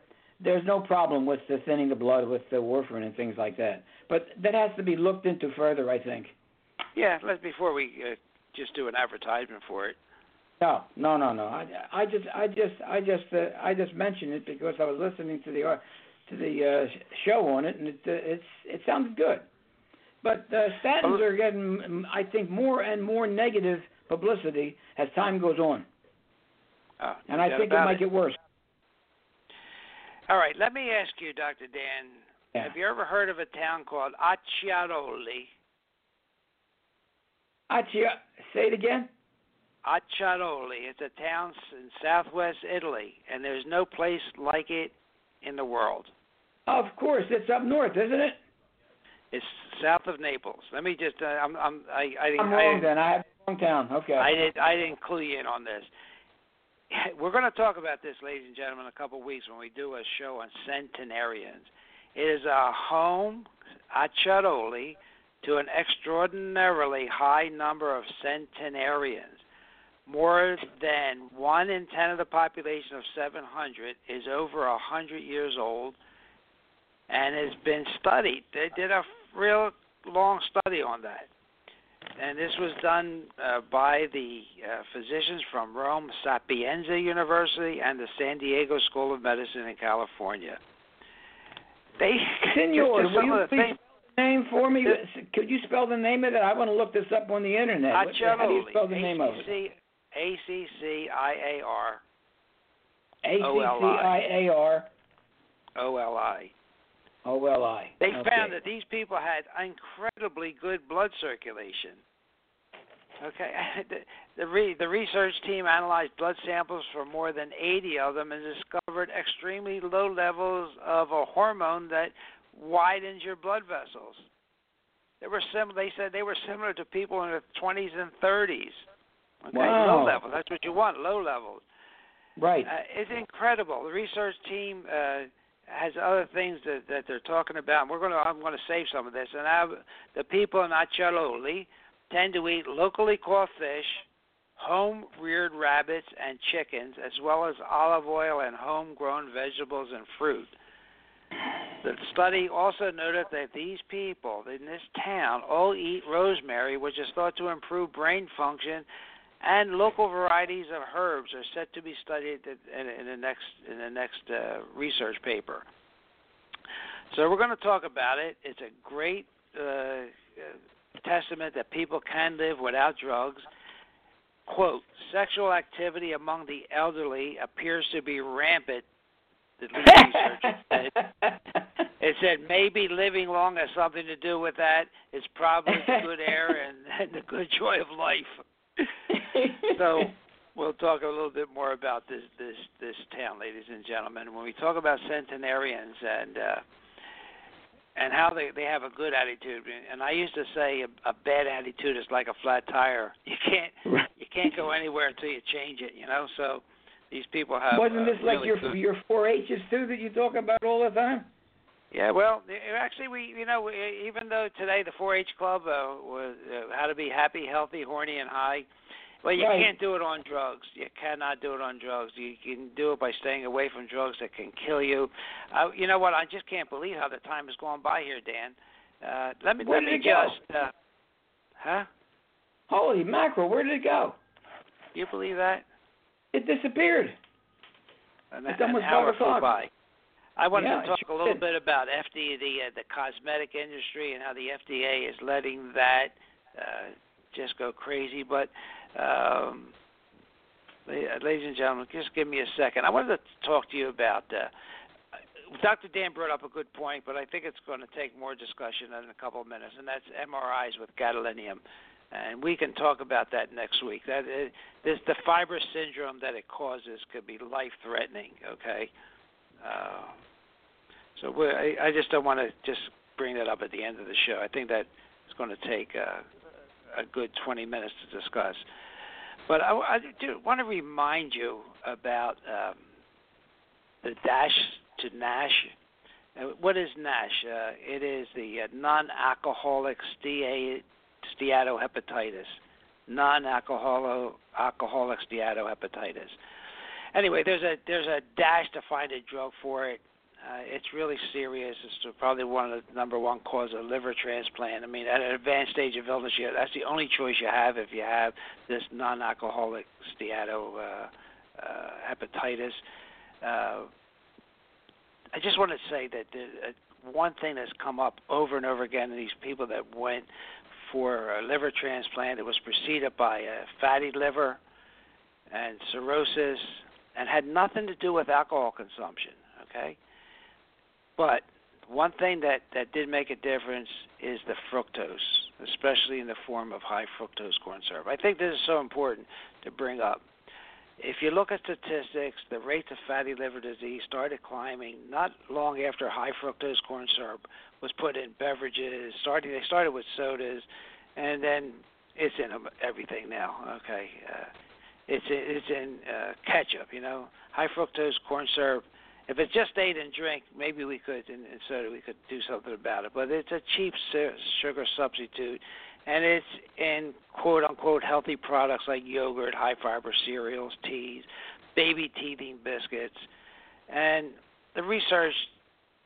Speaker 2: there's no problem with the thinning the blood with the warfarin and things like that. But that has to be looked into further, I think.
Speaker 1: Yeah, let's before we uh, just do an advertisement for it.
Speaker 2: No, no, no, no. I, I just, I just, I just, uh, I just mentioned it because I was listening to the uh, to the uh, show on it, and it, uh, it's, it sounded good. But uh, statins are getting, I think, more and more negative publicity as time goes on,
Speaker 1: oh,
Speaker 2: and I think it might
Speaker 1: it.
Speaker 2: get worse.
Speaker 1: All right, let me ask you, Dr. Dan.
Speaker 2: Yeah.
Speaker 1: Have you ever heard of a town called Acciaroli?
Speaker 2: Accia, say it again.
Speaker 1: Acciaroli. It's a town in southwest Italy, and there's no place like it in the world.
Speaker 2: Of course, it's up north, isn't it?
Speaker 1: It's south of Naples. Let me just. Uh, I'm. I'm. I. I
Speaker 2: I'm wrong
Speaker 1: I,
Speaker 2: then. I have the wrong town. Okay.
Speaker 1: I did. I didn't clue you in on this. *laughs* We're going to talk about this, ladies and gentlemen, in a couple of weeks when we do a show on centenarians. It is a home, Acciaroli, to an extraordinarily high number of centenarians. More than one in ten of the population of 700 is over 100 years old and has been studied. They did a real long study on that. And this was done uh, by the uh, physicians from Rome Sapienza University and the San Diego School of Medicine in California. They *laughs*
Speaker 2: Senor,
Speaker 1: just
Speaker 2: will you please
Speaker 1: things,
Speaker 2: spell the name for me? Could you spell the name of it? I want to look this up on the internet. What, how do you spell the name of it?
Speaker 1: A C C I A R.
Speaker 2: A C C I A R.
Speaker 1: O L I.
Speaker 2: O L I.
Speaker 1: They
Speaker 2: okay.
Speaker 1: found that these people had incredibly good blood circulation. Okay, *laughs* the the, re, the research team analyzed blood samples for more than 80 of them and discovered extremely low levels of a hormone that widens your blood vessels. They were sim- They said they were similar to people in their 20s and 30s. Okay,
Speaker 2: wow.
Speaker 1: low level. That's what you want. Low levels.
Speaker 2: Right.
Speaker 1: Uh, it's incredible. The research team uh, has other things that, that they're talking about. We're going to. I'm going to save some of this. And I, the people in Acciaroli tend to eat locally caught fish, home-reared rabbits and chickens, as well as olive oil and home-grown vegetables and fruit. The study also noted that these people in this town all eat rosemary, which is thought to improve brain function and local varieties of herbs are set to be studied in, in the next in the next uh, research paper. So we're going to talk about it. It's a great uh, testament that people can live without drugs. quote, sexual activity among the elderly appears to be rampant, the research *laughs* said. It said maybe living long has something to do with that. It's probably the good air and, *laughs* and the good joy of life. So *laughs* we'll talk a little bit more about this this this town, ladies and gentlemen. When we talk about centenarians and uh, and how they they have a good attitude, and I used to say a, a bad attitude is like a flat tire. *laughs* You can't you can't go anywhere until you change it. You know, so these people have.
Speaker 2: Wasn't this
Speaker 1: uh,
Speaker 2: like
Speaker 1: really
Speaker 2: your
Speaker 1: good,
Speaker 2: your 4-H's too that you talk about all the time?
Speaker 1: Yeah, well, actually, we you know even though today the 4-H club uh, was uh, how to be happy, healthy, horny, and high. Well, you
Speaker 2: Right.
Speaker 1: can't do it on drugs. You cannot do it on drugs. You can do it by staying away from drugs that can kill you. Uh, you know what? I just can't believe how the time has gone by here, Dan. Uh, let me
Speaker 2: Where
Speaker 1: let me
Speaker 2: go?
Speaker 1: just. Uh, huh?
Speaker 2: Holy mackerel, where did it go?
Speaker 1: You believe that?
Speaker 2: It disappeared.
Speaker 1: An,
Speaker 2: It's
Speaker 1: an
Speaker 2: almost
Speaker 1: hour
Speaker 2: five
Speaker 1: flew by. I wanted
Speaker 2: Yeah,
Speaker 1: to talk a little bit about FDA, the uh, the cosmetic industry, and how the FDA is letting that uh, just go crazy. But, um, ladies and gentlemen, just give me a second. I wanted to talk to you about. Uh, Dr. Dan brought up a good point, but I think it's going to take more discussion in a couple of minutes, and that's MRIs with gadolinium. And we can talk about that next week. That is, this the fibrous syndrome that it causes could be life-threatening. Okay, uh, so I, I just don't want to just bring that up at the end of the show. I think that it's going to take uh, a good 20 minutes to discuss. But I, I do want to remind you about um, the dash to NASH. Uh, What is NASH? Uh, it is the uh, non-alcoholic stea- steatohepatitis. Non-alcoholic alcoholic steatohepatitis. Anyway, there's a there's a dash to find a drug for it. Uh, it's really serious. It's probably one of the number one cause of liver transplant. I mean, at an advanced stage of illness, you, that's the only choice you have if you have this non-alcoholic steatohepatitis. Uh, uh, hepatitis. uh, I just want to say that the, uh, one thing that's come up over and over again in these people that went for a liver transplant, it was preceded by a fatty liver and cirrhosis, and had nothing to do with alcohol consumption. Okay, but one thing that that did make a difference is the fructose, especially in the form of high fructose corn syrup. I think this is so important to bring up. If you look at statistics, the rates of fatty liver disease started climbing not long after high fructose corn syrup was put in beverages. Starting, they started with sodas, and then it's in everything now. Okay, uh, it's it's in uh, ketchup. You know, high fructose corn syrup. If it just ate and drink, maybe we could, in, in soda, we could do something about it. But it's a cheap sugar substitute, and it's in quote unquote healthy products like yogurt, high fiber cereals, teas, baby teething biscuits, and the research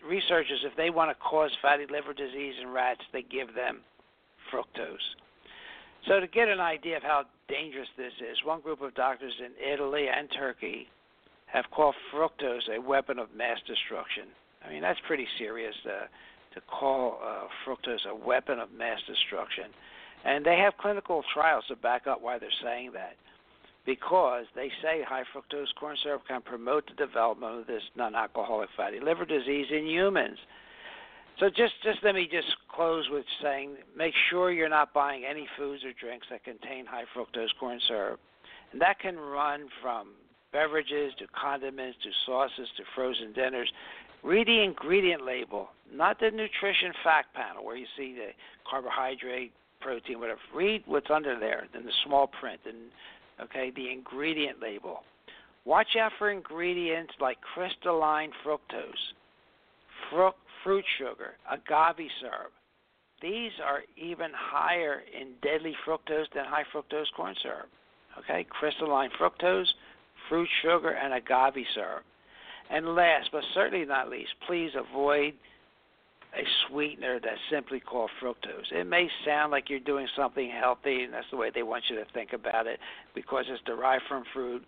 Speaker 1: researchers, if they want to cause fatty liver disease in rats, they give them fructose. So to get an idea of how dangerous this is, one group of doctors in Italy and Turkey have called fructose a weapon of mass destruction. I mean, that's pretty serious uh, to call uh, fructose a weapon of mass destruction. And they have clinical trials to back up why they're saying that. Because they say high fructose corn syrup can promote the development of this non-alcoholic fatty liver disease in humans. So just just let me just close with saying make sure you're not buying any foods or drinks that contain high fructose corn syrup. And that can run from beverages to condiments to sauces to frozen dinners. Read the ingredient label, not the nutrition fact panel where you see the carbohydrate, protein, whatever. Read what's under there in the small print and okay, the ingredient label. Watch out for ingredients like crystalline fructose, fruit, fruit sugar, agave syrup. These are even higher in deadly fructose than high fructose corn syrup. Okay, crystalline fructose, fruit sugar, and agave syrup. And last but certainly not least, please avoid a sweetener that's simply called fructose. It may sound like you're doing something healthy, and that's the way they want you to think about it because it's derived from fruit.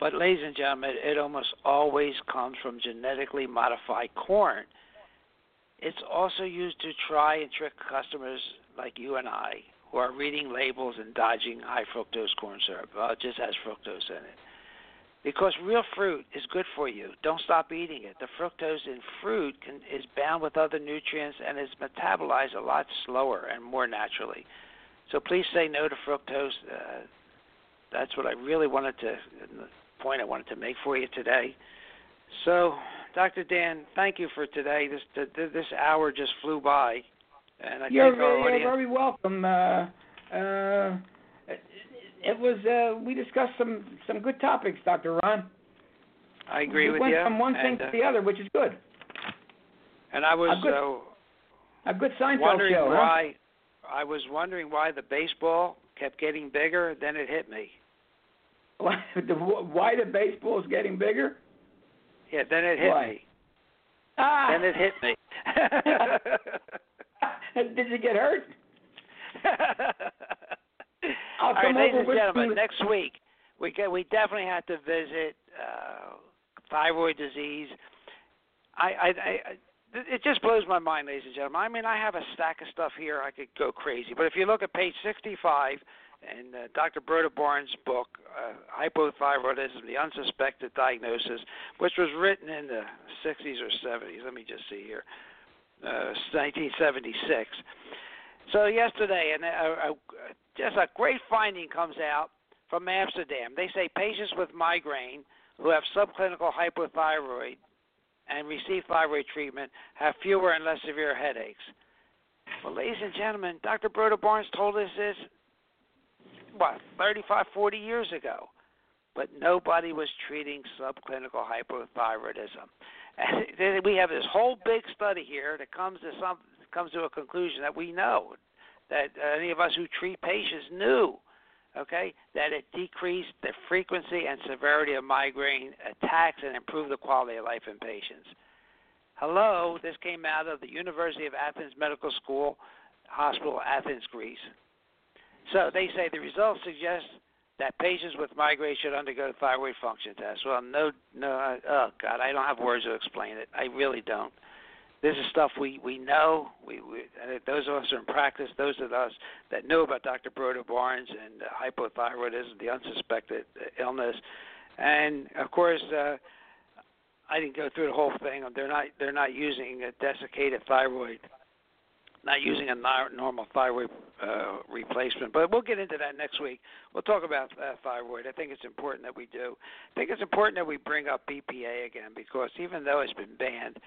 Speaker 1: But, ladies and gentlemen, it almost always comes from genetically modified corn. It's also used to try and trick customers like you and I who are reading labels and dodging high fructose corn syrup. Well, it just has fructose in it. Because real fruit is good for you. Don't stop eating it. The fructose in fruit can, is bound with other nutrients and is metabolized a lot slower and more naturally. So please say no to fructose. Uh, that's what I really wanted to, point I wanted to make for you today. So, Dr. Dan, thank you for today. This this hour just flew by, and I
Speaker 2: you're
Speaker 1: think our
Speaker 2: very,
Speaker 1: audience.
Speaker 2: You're very welcome. Uh, uh, it was uh, we discussed some some good topics, Dr. Ron.
Speaker 1: I agree
Speaker 2: we
Speaker 1: with
Speaker 2: went
Speaker 1: you.
Speaker 2: from one
Speaker 1: and,
Speaker 2: thing
Speaker 1: uh,
Speaker 2: to the other, which is good.
Speaker 1: And I was
Speaker 2: A good
Speaker 1: uh,
Speaker 2: A good Seinfeld
Speaker 1: wondering
Speaker 2: show, huh?
Speaker 1: I was wondering why the baseball kept getting bigger. Then it hit me. *laughs*
Speaker 2: Why the, why the baseball is getting bigger?
Speaker 1: Yeah, then it hit
Speaker 2: Why?
Speaker 1: me.
Speaker 2: Ah!
Speaker 1: Then it hit me. *laughs*
Speaker 2: Did you get hurt? *laughs* I'll
Speaker 1: All right, ladies and gentlemen, next week we get, we definitely have to visit uh, thyroid disease. I, I, I, it just blows my mind, ladies and gentlemen. I mean, I have a stack of stuff here. I could go crazy, but if you look at page 65 in uh, Dr. Broda Barnes' book, uh, Hypothyroidism: The Unsuspected Diagnosis, which was written in the 60s or 70s. Let me just see here, uh, 1976. So yesterday, and a, a, just a great finding comes out from Amsterdam. They say patients with migraine who have subclinical hypothyroid and receive thyroid treatment have fewer and less severe headaches. Well, ladies and gentlemen, Dr. Broda Barnes told us this, what, 35, 40 years ago. But nobody was treating subclinical hypothyroidism. And *laughs* we have this whole big study here that comes to some comes to a conclusion that we know that uh, any of us who treat patients knew okay, that it decreased the frequency and severity of migraine attacks and improved the quality of life in patients. Hello, this came out of the University of Athens Medical School Hospital, Athens, Greece. So they say the results suggest that patients with migraine should undergo thyroid function tests. Well, no, no, oh God, I don't have words to explain it. I really don't. This is stuff we we know. We, we those of us who are in practice, those of us that know about Dr. Broda Barnes and uh, hypothyroidism, the unsuspected illness, and of course, uh, I didn't go through the whole thing. They're not they're not using a desiccated thyroid, not using a normal thyroid uh, replacement. But we'll get into that next week. We'll talk about uh, thyroid. I think it's important that we do. I think it's important that we bring up BPA again because even though it's been banned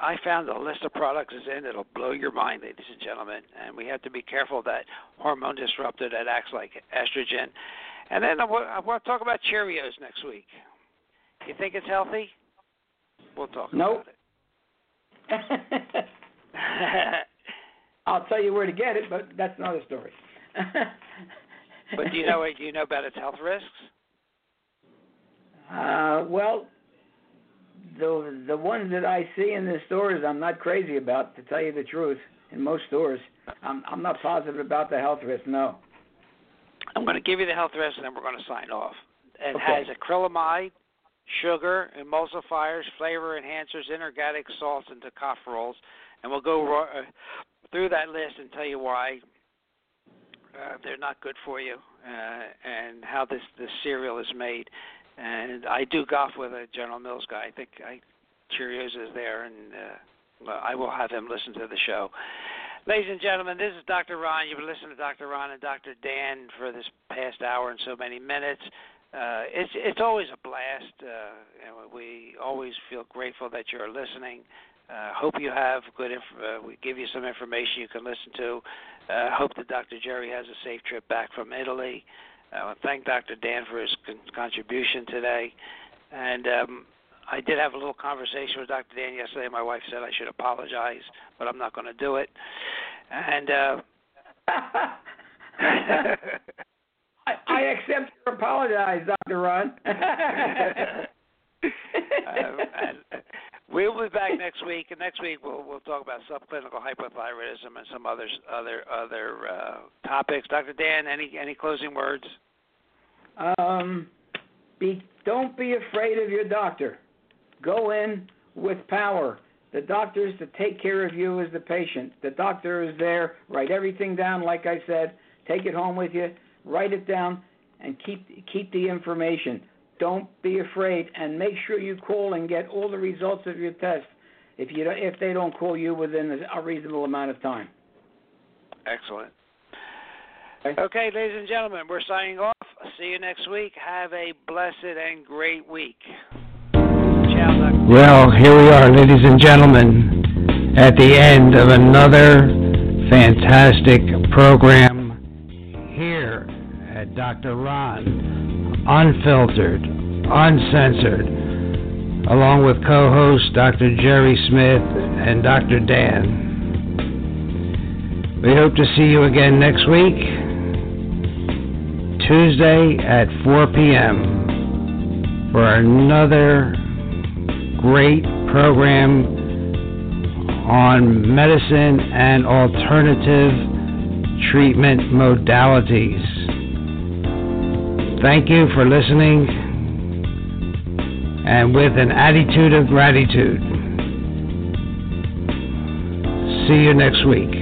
Speaker 1: I found a list of products is in it'll blow your mind, ladies and gentlemen. And we have to be careful that hormone disruptor that acts like estrogen. And then I want, I want to talk about Cheerios next week. You think it's healthy? We'll talk
Speaker 2: Nope.
Speaker 1: about it. *laughs* *laughs*
Speaker 2: I'll tell you where to get it, but that's another story. *laughs*
Speaker 1: but do you know do you know about its health risks?
Speaker 2: Uh, well, the the ones that I see in the stores, I'm not crazy about. To tell you the truth, in most stores, I'm I'm not positive about the health risks. No.
Speaker 1: I'm going to give you the health risks, and then we're going to sign off. It
Speaker 2: Okay.
Speaker 1: has acrylamide, sugar, emulsifiers, flavor enhancers, inorganic salts, and tocopherols. And we'll go ro- uh, through that list and tell you why uh, they're not good for you uh, and how this this cereal is made. And I do golf with a General Mills guy. I think I, Cheerios is there, and uh, I will have him listen to the show. Ladies and gentlemen, this is Dr. Ron. You've been listening to Dr. Ron and Dr. Dan for this past hour and so many minutes. Uh, it's it's always a blast. Uh, and we always feel grateful that you're listening. Uh, hope you have good. Inf- uh, we give you some information you can listen to. Uh, hope that Dr. Jerry has a safe trip back from Italy. I want to thank Dr. Dan for his con- contribution today. And um, I did have a little conversation with Dr. Dan yesterday. My wife said I should apologize, but I'm not going to do it. And uh, *laughs*
Speaker 2: I, I accept your apologize, Dr. Ron. *laughs* *laughs*
Speaker 1: Um, and we'll be back next week, and next week we'll we'll talk about subclinical hypothyroidism and some others other other uh, topics. Dr. Dan, any any closing words?
Speaker 2: um, be don't be afraid of your doctor. Go in with power. The doctor is to take care of you as the patient. The doctor is there. Write everything down, like I said. Take it home with you. Write it down, and keep keep the information. Don't be afraid, and make sure you call and get all the results of your test. If you if they don't call you within a reasonable amount of time.
Speaker 6: Excellent.
Speaker 2: Okay.
Speaker 6: Okay, ladies and gentlemen, we're signing off. See you next week. Have a blessed and great week. Ciao,
Speaker 1: Well, here we are, ladies and gentlemen, at the end of another fantastic program here Dr. Ron, unfiltered, uncensored, along with co-host Dr. Jerry Smith and Dr. Dan. We hope to see you again next week, Tuesday at 4 p.m. for another great program on medicine and alternative treatment modalities. Thank you for listening and with an attitude of gratitude. See you next week.